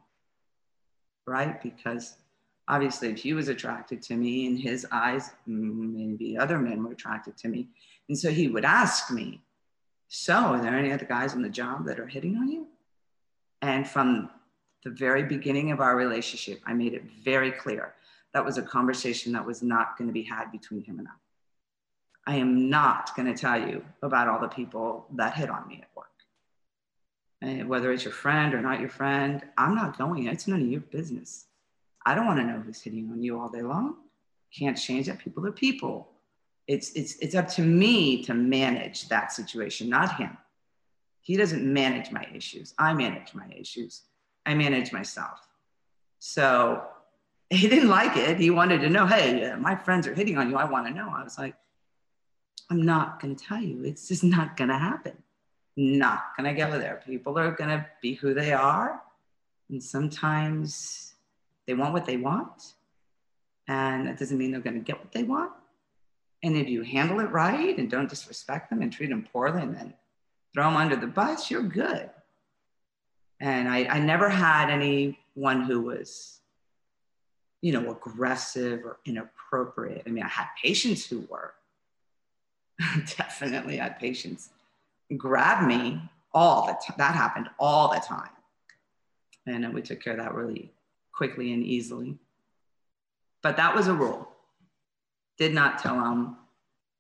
right? Because obviously, if he was attracted to me in his eyes, mm, maybe other men were attracted to me. And so he would ask me, So, are there any other guys on the job that are hitting on you? And from the very beginning of our relationship, I made it very clear that was a conversation that was not going to be had between him and I. I am not going to tell you about all the people that hit on me at work. And whether it's your friend or not your friend, I'm not going. It's none of your business. I don't want to know who's hitting on you all day long. Can't change that. People are people. It's, it's, it's up to me to manage that situation, not him. He doesn't manage my issues. I manage my issues. I manage myself. So [laughs] he didn't like it. He wanted to know, hey, uh, my friends are hitting on you. I want to know. I was like, I'm not going to tell you. It's just not going to happen. Not going to get over there. People are going to be who they are. And sometimes they want what they want. And that doesn't mean they're going to get what they want. And if you handle it right and don't disrespect them and treat them poorly and then throw them under the bus, you're good. And I, I never had anyone who was, you know, aggressive or inappropriate. I mean, I had patients who were [laughs] definitely had patients grab me all the time. That happened all the time. And we took care of that really quickly and easily. But that was a rule. Did not tell them,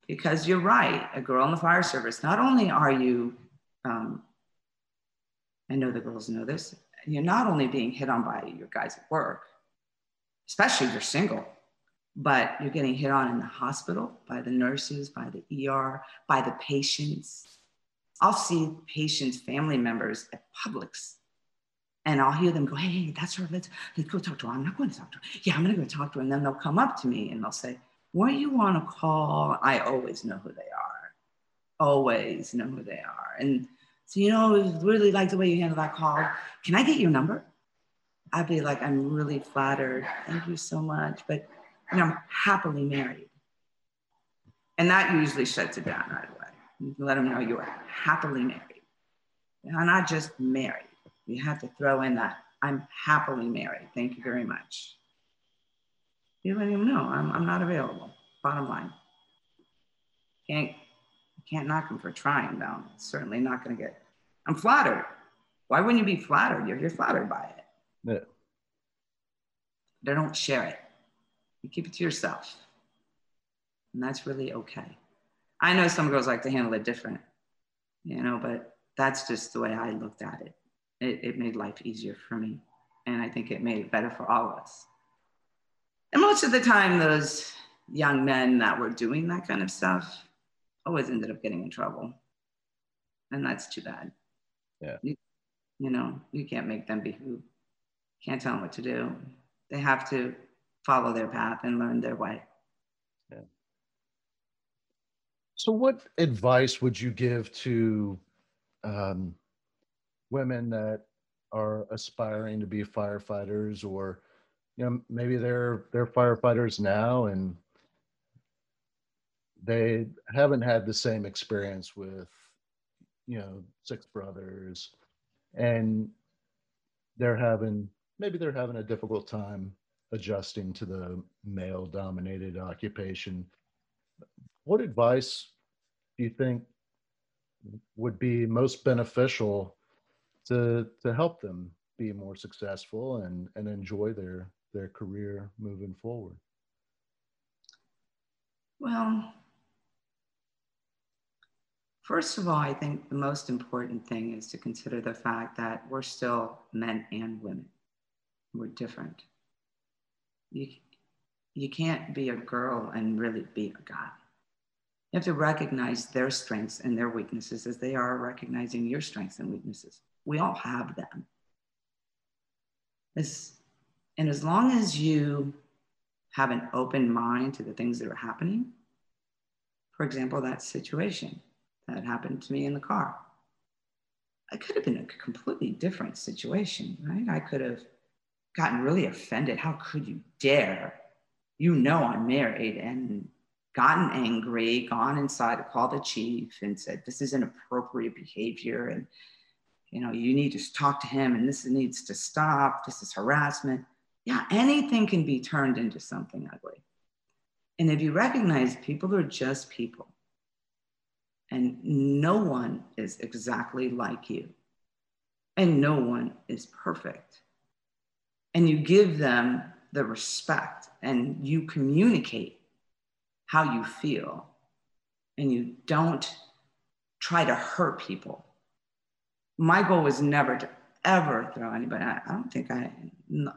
because you're right, a girl in the fire service, not only are you, um, I know the girls know this, you're not only being hit on by your guys at work, especially if you're single, but you're getting hit on in the hospital by the nurses, by the ER, by the patients. I'll see patients' family members at Publix and I'll hear them go, hey, that's her. Let's, let's go talk to her. I'm not going to talk to her. Yeah, I'm going to go talk to her. And then they'll come up to me and they'll say, do you want to call? I always know who they are. Always know who they are. And so, you know, really like the way you handle that call. Can I get your number? I'd be like, I'm really flattered. Thank you so much. But you know, I'm happily married. And that usually shuts it down right away. You let them know you're happily married. You're not just married. You have to throw in that I'm happily married. Thank you very much. You let him know I'm, I'm not available. Bottom line. Can't can't knock him for trying though. Certainly not going to get. I'm flattered. Why wouldn't you be flattered? You're, you're flattered by it. Yeah. But don't share it. You keep it to yourself. And that's really okay. I know some girls like to handle it different, you know, but that's just the way I looked at it it, it made life easier for me. And I think it made it better for all of us. And most of the time, those young men that were doing that kind of stuff always ended up getting in trouble. And that's too bad. Yeah. You, you know, you can't make them be who, can't tell them what to do. They have to follow their path and learn their way. Yeah. So, what advice would you give to um, women that are aspiring to be firefighters or you know maybe they're they're firefighters now and they haven't had the same experience with you know six brothers and they're having maybe they're having a difficult time adjusting to the male dominated occupation what advice do you think would be most beneficial to to help them be more successful and and enjoy their their career moving forward well First of all, I think the most important thing is to consider the fact that we're still men and women. We're different. You, you can't be a girl and really be a guy. You have to recognize their strengths and their weaknesses as they are recognizing your strengths and weaknesses. We all have them. As, and as long as you have an open mind to the things that are happening, for example, that situation that happened to me in the car, it could have been a completely different situation, right? I could have gotten really offended. How could you dare? You know, I'm married and gotten angry, gone inside to call the chief and said, This is inappropriate behavior. And, you know, you need to talk to him and this needs to stop. This is harassment. Yeah, anything can be turned into something ugly. And if you recognize people are just people and no one is exactly like you and no one is perfect, and you give them the respect and you communicate how you feel and you don't try to hurt people. My goal was never to ever throw anybody. I, I don't think I,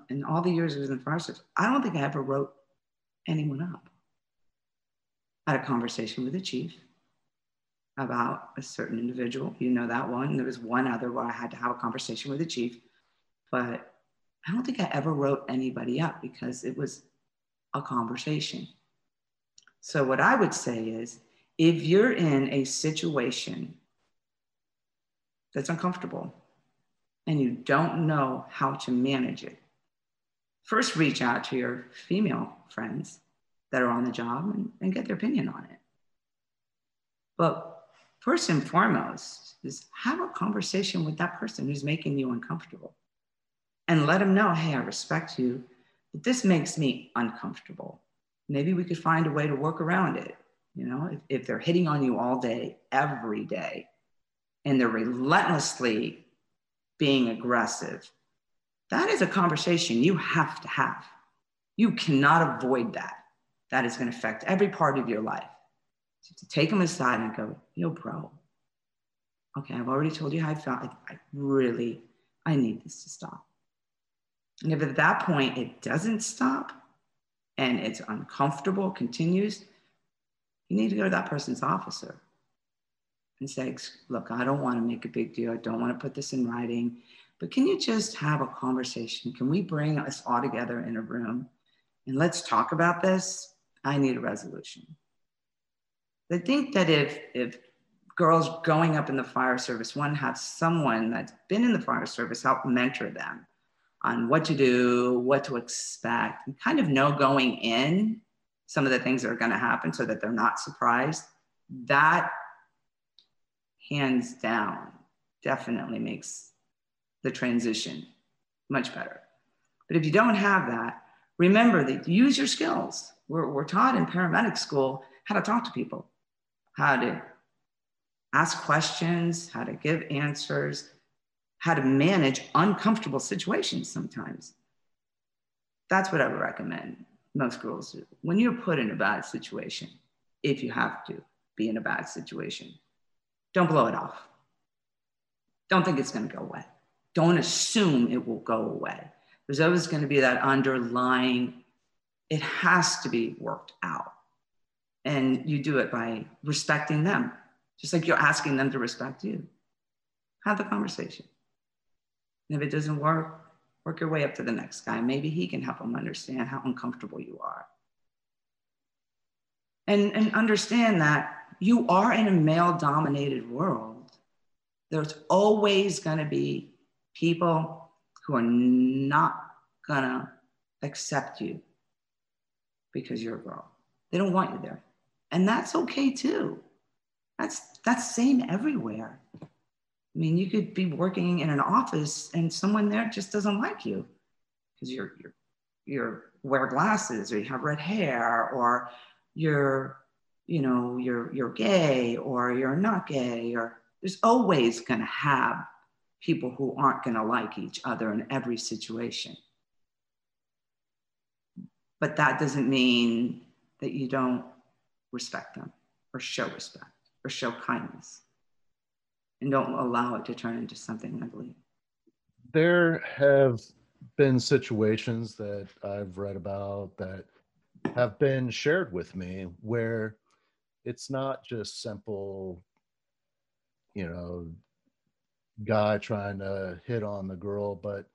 in all the years I was in fire service, I don't think I ever wrote anyone up. I had a conversation with the chief about a certain individual. You know that one. There was one other where I had to have a conversation with the chief, but I don't think I ever wrote anybody up because it was a conversation. So, what I would say is if you're in a situation that's uncomfortable and you don't know how to manage it, first reach out to your female friends that are on the job and, and get their opinion on it. But first and foremost is have a conversation with that person who's making you uncomfortable and let them know, hey, I respect you, but this makes me uncomfortable. Maybe we could find a way to work around it. You know, if, if they're hitting on you all day, every day, and they're relentlessly being aggressive, that is a conversation you have to have. You cannot avoid that. That is going to affect every part of your life. So to take them aside and go, yo, bro, okay, I've already told you how I felt. I, I really, I need this to stop. And if at that point it doesn't stop and it's uncomfortable, continues, you need to go to that person's officer and say, look, I don't want to make a big deal. I don't want to put this in writing, but can you just have a conversation? Can we bring us all together in a room and let's talk about this? I need a resolution. I think that if, if girls going up in the fire service, one, have someone that's been in the fire service help mentor them on what to do, what to expect, and kind of know going in some of the things that are going to happen so that they're not surprised, that hands down definitely makes the transition much better. But if you don't have that, remember that use your skills. We're, we're taught in paramedic school how to talk to people, how to ask questions, how to give answers, how to manage uncomfortable situations sometimes. That's what I would recommend most girls do. When you're put in a bad situation, if you have to be in a bad situation, don't blow it off. Don't think it's going to go away. Don't assume it will go away. There's always going to be that underlying, it has to be worked out. And you do it by respecting them, just like you're asking them to respect you. Have the conversation. And if it doesn't work, work your way up to the next guy. Maybe he can help him understand how uncomfortable you are. And, and understand that you are in a male dominated world. There's always going to be people who are not going to accept you because you're a girl. They don't want you there. And that's okay too. That's that's same everywhere. I mean, you could be working in an office and someone there just doesn't like you because you're, you're, you're wear glasses or you have red hair or you're, you know, you're, you're gay or you're not gay or there's always going to have people who aren't going to like each other in every situation. But that doesn't mean that you don't respect them or show respect or show kindness and don't allow it to turn into something ugly. There have been situations that I've read about that have been shared with me where it's not just simple, you know, guy trying to hit on the girl, but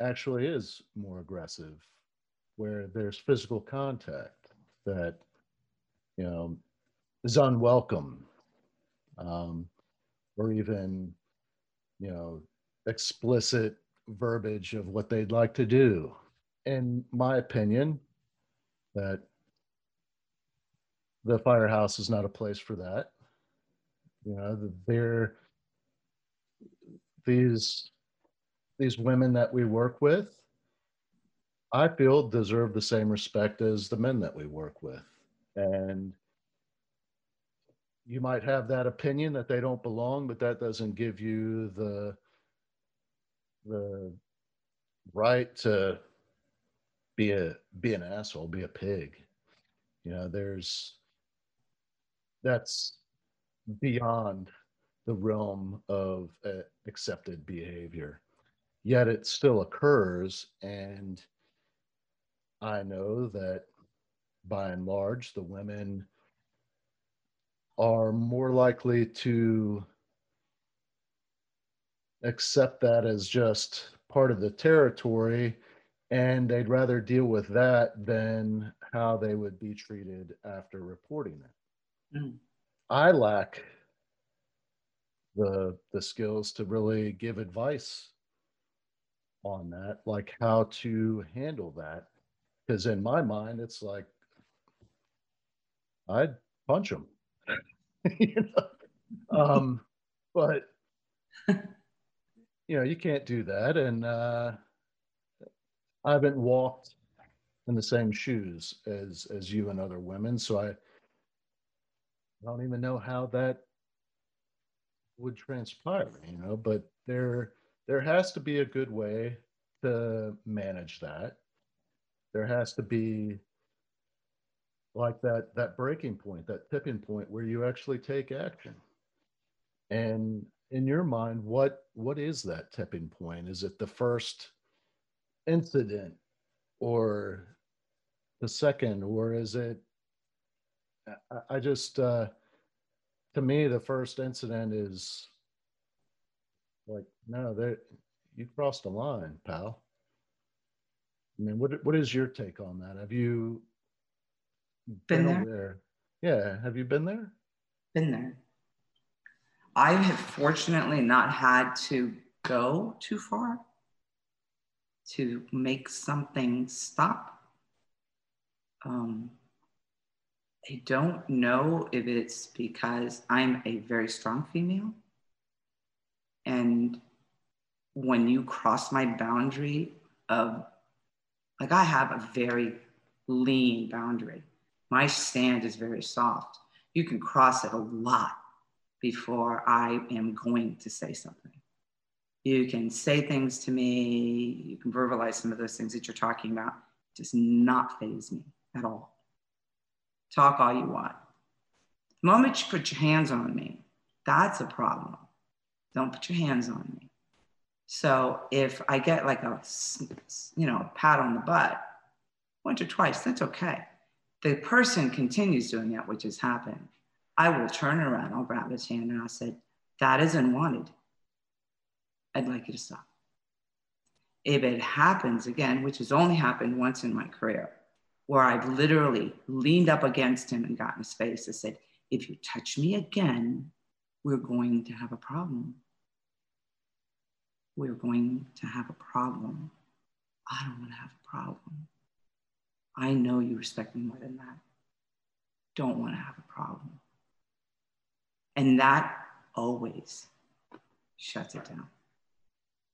actually is more aggressive, where there's physical contact that, you know, is unwelcome, um, or even, you know, explicit verbiage of what they'd like to do. In my opinion, that the firehouse is not a place for that. You know, they're these these women that we work with, I feel deserve the same respect as the men that we work with. And you might have that opinion that they don't belong, but that doesn't give you the the right to be a be an asshole, be a pig. You know, there's that's beyond the realm of uh, accepted behavior. Yet it still occurs, and I know that by and large, the women are more likely to accept that as just part of the territory and they'd rather deal with that than how they would be treated after reporting it. Mm. I lack the the skills to really give advice on that, like how to handle that. Because in my mind, it's like I'd punch them, [laughs] you know. Um, but you know, you can't do that, and uh, I haven't walked in the same shoes as as you and other women, so I, I don't even know how that would transpire, you know. But there there has to be a good way to manage that. There has to be like that that breaking point, that tipping point where you actually take action. And in your mind, what what is that tipping point? Is it the first incident or the second or is it I, I just uh to me the first incident is like no there you crossed a line pal i mean what what is your take on that have you been, been there? there yeah have you been there been there i have fortunately not had to go too far to make something stop. Um, I don't know if it's because I'm a very strong female. And when you cross my boundary of, like, I have a very lean boundary. My stand is very soft. You can cross it a lot before I am going to say something. You can say things to me. You can verbalize some of those things that you're talking about. It does not faze me at all. Talk all you want. The moment you put your hands on me, that's a problem. Don't put your hands on me. So if I get like a, you know, pat on the butt once or twice, that's okay. The person continues doing that, which has happened. I will turn around, I'll grab his hand and I'll say, that is unwanted. I'd like you to stop. If it happens again, which has only happened once in my career, where I've literally leaned up against him and got in his face and said, if you touch me again, we're going to have a problem. We're going to have a problem. I don't want to have a problem. I know you respect me more than that. Don't want to have a problem. And that always shuts it down.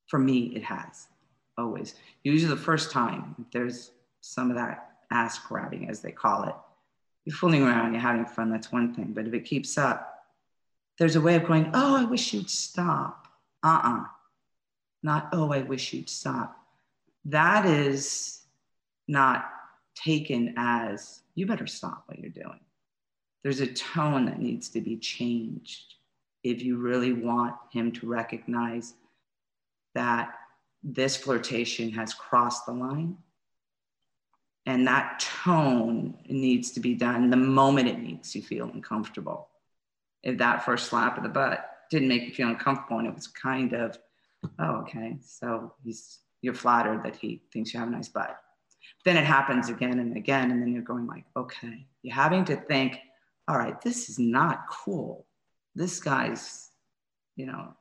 For me, it has always. Usually, the first time there's some of that ass grabbing, as they call it. You're fooling around, you're having fun, that's one thing. But if it keeps up, there's a way of going, oh, I wish you'd stop. Uh uh-uh. uh Not, oh, I wish you'd stop. That is not taken as, you better stop what you're doing. There's a tone that needs to be changed. if you really want him to recognize that this flirtation has crossed the line. And that tone needs to be done the moment it makes you feel uncomfortable. If that first slap of the butt didn't make you feel uncomfortable and it was kind of, oh, okay, so he's you're flattered that he thinks you have a nice butt. Then it happens again and again, and then you're going like, okay, you're having to think, all right, this is not cool. This guy's, you know,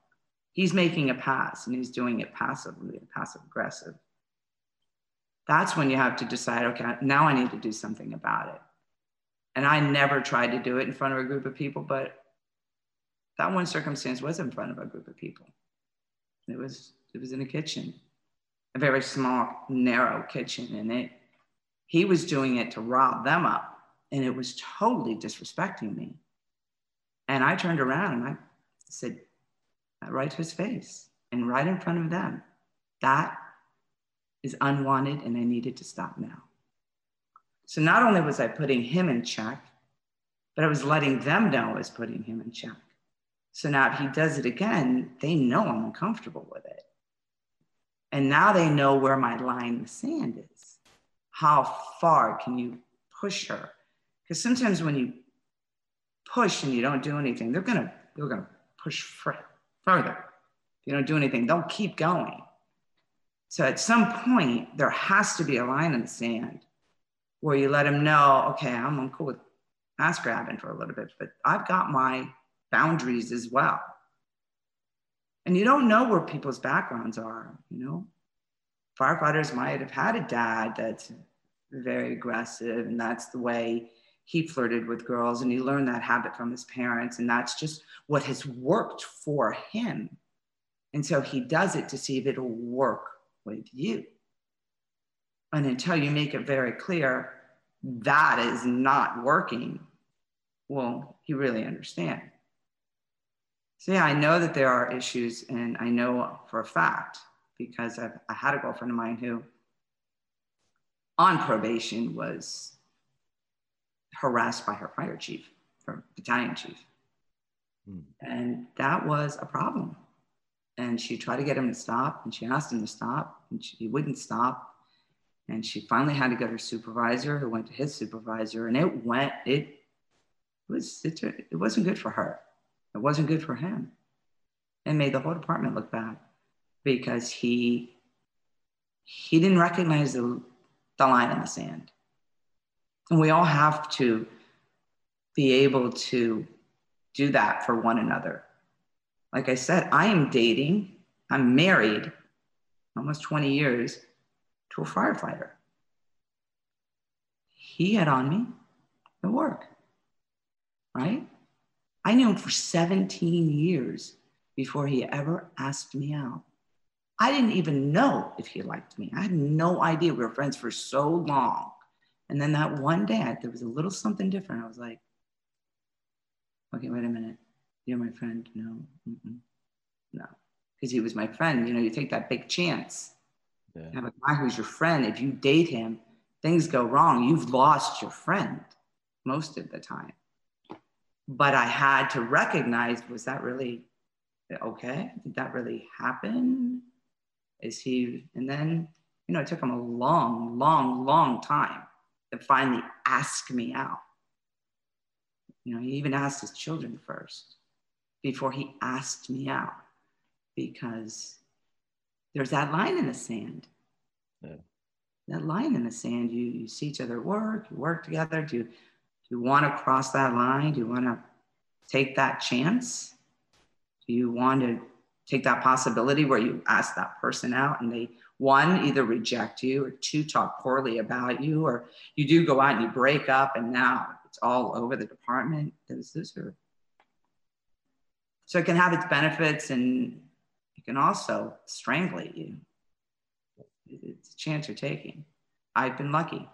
he's making a pass and he's doing it passively, passive aggressive. That's when you have to decide, okay, now I need to do something about it. And I never tried to do it in front of a group of people, but that one circumstance was in front of a group of people. It was it was in a kitchen, a very small, narrow kitchen, and it he was doing it to rile them up, and it was totally disrespecting me. And I turned around and I said, right to his face and right in front of them, that is unwanted, and I needed to stop now. So not only was I putting him in check, but I was letting them know I was putting him in check. So now if he does it again, they know I'm uncomfortable with it. And now they know where my line in the sand is. How far can you push her? Because sometimes when you push and you don't do anything, they're gonna they're gonna push further. If you don't do anything, they'll keep going. So at some point, there has to be a line in the sand where you let them know, okay, I'm, I'm cool with ass grabbing for a little bit, but I've got my boundaries as well. And you don't know where people's backgrounds are, you know. Firefighters might have had a dad that's very aggressive, and that's the way he flirted with girls, and he learned that habit from his parents, and that's just what has worked for him. And so he does it to see if it'll work with you. And until you make it very clear that is not working, well, he really understand. So yeah, I know that there are issues, and I know for a fact because I've, I had a girlfriend of mine who, on probation, was harassed by her fire chief, her battalion chief, hmm. and that was a problem. And she tried to get him to stop, and she asked him to stop, and she, he wouldn't stop. And she finally had to get her supervisor, who went to his supervisor, and it went. It was it, it wasn't good for her it wasn't good for him. It made the whole department look bad because he he didn't recognize the, the line in the sand. And we all have to be able to do that for one another. Like I said, I am dating, I'm married almost 20 years to a firefighter. He had on me at work, right? I knew him for 17 years before he ever asked me out. I didn't even know if he liked me. I had no idea. We were friends for so long. And then that one day, there was a little something different. I was like, okay, wait a minute. You're my friend. No, Mm-mm. no. Because he was my friend. You know, you take that big chance. Yeah. You have a guy who's your friend. If you date him, things go wrong. You've lost your friend most of the time but I had to recognize was that really okay? Did that really happen? Is he, and then, you know, it took him a long, long, long time to finally ask me out. You know, he even asked his children first before he asked me out because there's that line in the sand. Yeah. That line in the sand, you, you see each other work, you work together, do do you want to cross that line? Do you want to take that chance? Do you want to take that possibility where you ask that person out and they, one, either reject you or two, talk poorly about you, or you do go out and you break up and now it's all over the department? Those, those are, so it can have its benefits and it can also strangulate you. It's a chance you're taking. I've been lucky.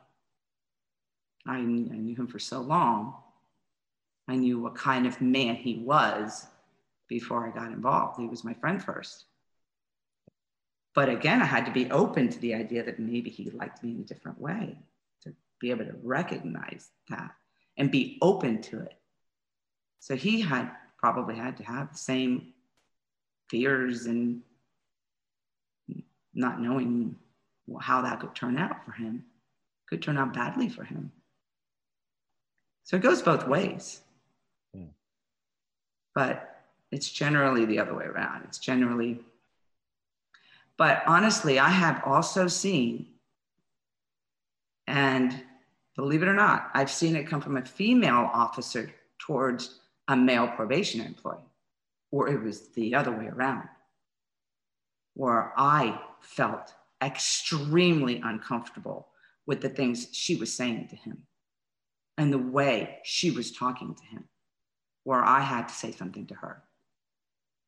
I, I knew him for so long. I knew what kind of man he was before I got involved. He was my friend first. But again, I had to be open to the idea that maybe he liked me in a different way, to be able to recognize that and be open to it. So he had probably had to have the same fears and not knowing how that could turn out for him could turn out badly for him so it goes both ways. Mm. but it's generally the other way around. It's generally but honestly i have also seen and believe it or not i've seen it come from a female officer towards a male probation employee or it was the other way around where I felt extremely uncomfortable with the things she was saying to him and the way she was talking to him, where I had to say something to her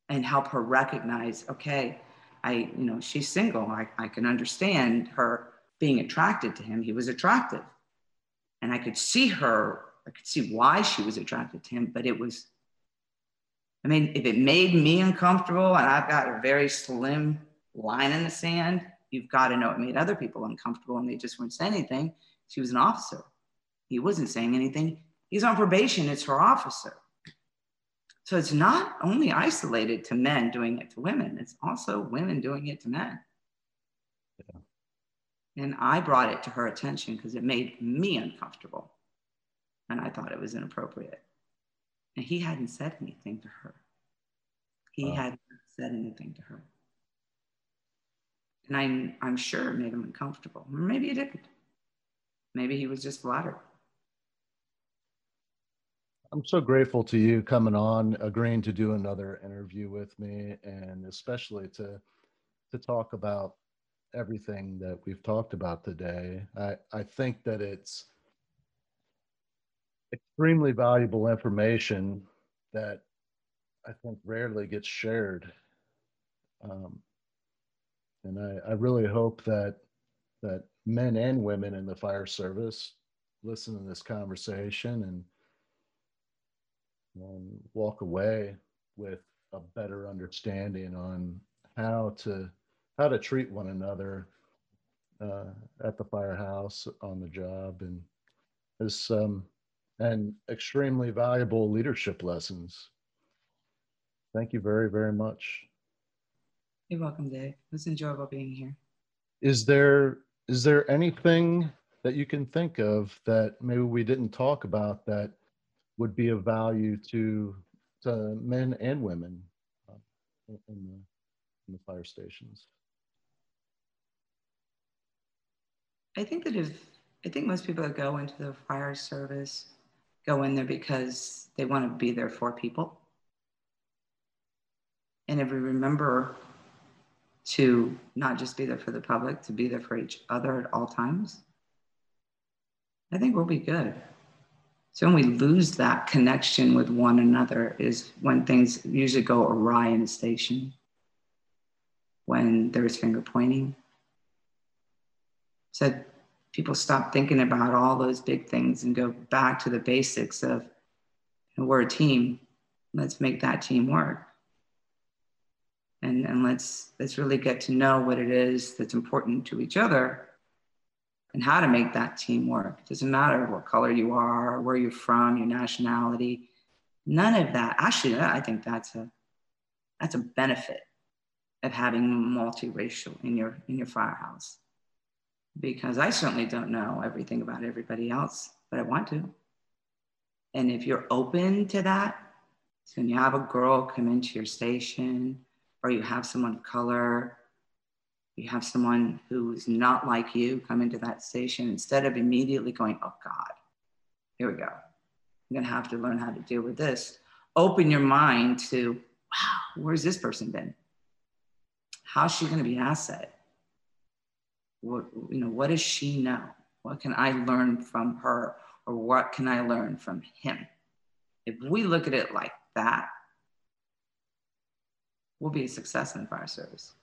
and help her recognize okay, I, you know, she's single. I, I can understand her being attracted to him. He was attractive. And I could see her, I could see why she was attracted to him, but it was I mean, if it made me uncomfortable and I've got a very slim line in the sand, you've got to know it made other people uncomfortable and they just weren't saying anything. She was an officer. He wasn't saying anything. He's on probation, it's her officer. So it's not only isolated to men doing it to women, it's also women doing it to men. Yeah. And I brought it to her attention because it made me uncomfortable. And I thought it was inappropriate. And he hadn't said anything to her. He wow. hadn't said anything to her. And I'm, I'm sure it made him uncomfortable. Or maybe it didn't. Maybe he was just flattered. I'm so grateful to you coming on, agreeing to do another interview with me, and especially to to talk about everything that we've talked about today. I, I think that it's extremely valuable information that I think rarely gets shared. Um, and I, I really hope that that men and women in the fire service listen to this conversation and, and walk away with a better understanding on how to how to treat one another uh, at the firehouse on the job and as um, and extremely valuable leadership lessons. Thank you very, very much. You're welcome, Dave. It was enjoyable being here. Is there is there anything that you can think of that maybe we didn't talk about that would be of value to to men and women uh, in, the, in the fire stations? I think that if I think most people that go into the fire service go in there because they want to be there for people. And if we remember to not just be there for the public, to be there for each other at all times, I think we'll be good. So when we lose that connection with one another is when things usually go awry in a station, when there's finger pointing. So people stop thinking about all those big things and go back to the basics of we're a team. Let's make that team work and, and let's let's really get to know what it is that's important to each other and how to make that team work it doesn't matter what color you are where you're from your nationality. None of that. Actually i think that's a that's a benefit of having multiracial in your in your firehouse. Because I certainly don't know everything about everybody else, but I want to. And if you're open to that, so when you have a girl come into your station, or you have someone of color, you have someone who's not like you come into that station, instead of immediately going, oh God, here we go. I'm going to have to learn how to deal with this. Open your mind to, wow, where's this person been? How's she going to be asset? what you know what does she know what can i learn from her or what can i learn from him if we look at it like that we'll be a success in the fire service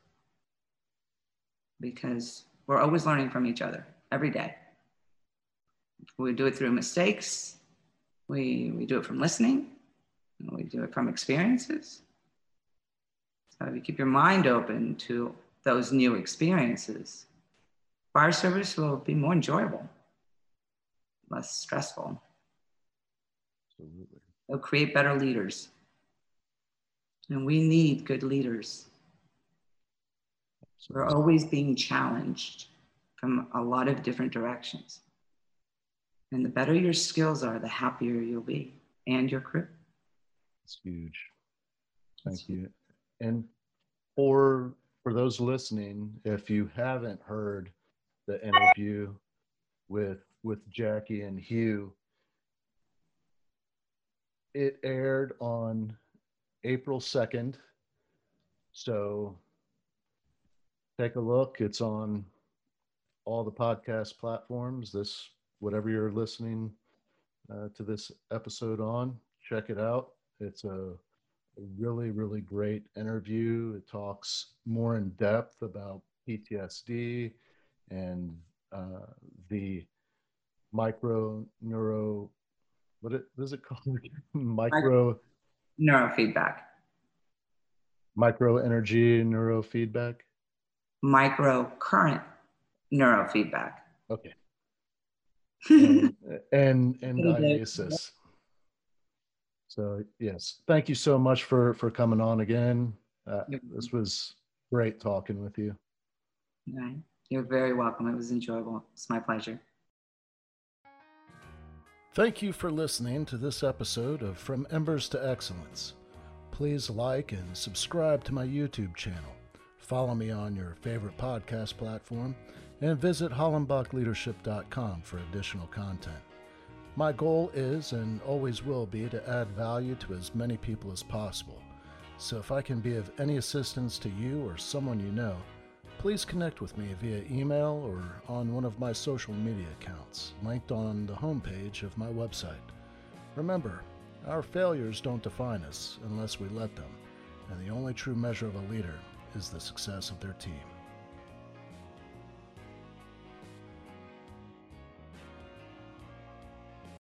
because we're always learning from each other every day we do it through mistakes we, we do it from listening we do it from experiences so if you keep your mind open to those new experiences fire service will be more enjoyable, less stressful. Absolutely. It'll create better leaders. And we need good leaders. We're always being challenged from a lot of different directions. And the better your skills are, the happier you'll be and your crew. It's huge. Thank you. And for for those listening, if you haven't heard the interview with with Jackie and Hugh, it aired on April 2nd. So take a look. It's on all the podcast platforms. This, whatever you're listening uh, to this episode on, check it out. It's a, really, really great interview. It talks more in depth about PTSD and uh, the micro neuro what, it, what is it called [laughs] micro neurofeedback micro energy neurofeedback micro current neurofeedback. Okay. And [laughs] and, and so yes. Thank you so much for for coming on again. Uh, this was great talking with you. Right. you're very welcome. It was enjoyable. It's my pleasure. Thank you for listening to this episode of From Embers to Excellence. Please like and subscribe to my YouTube channel. Follow me on your favorite podcast platform and visit hollenbachleadership.com for additional content. My goal is and always will be to add value to as many people as possible. So if I can be of any assistance to you or someone you know, please connect with me via email or on one of my social media accounts, linked on the homepage of my website. Remember, our failures don't define us unless we let them, and the only true measure of a leader is the success of their team.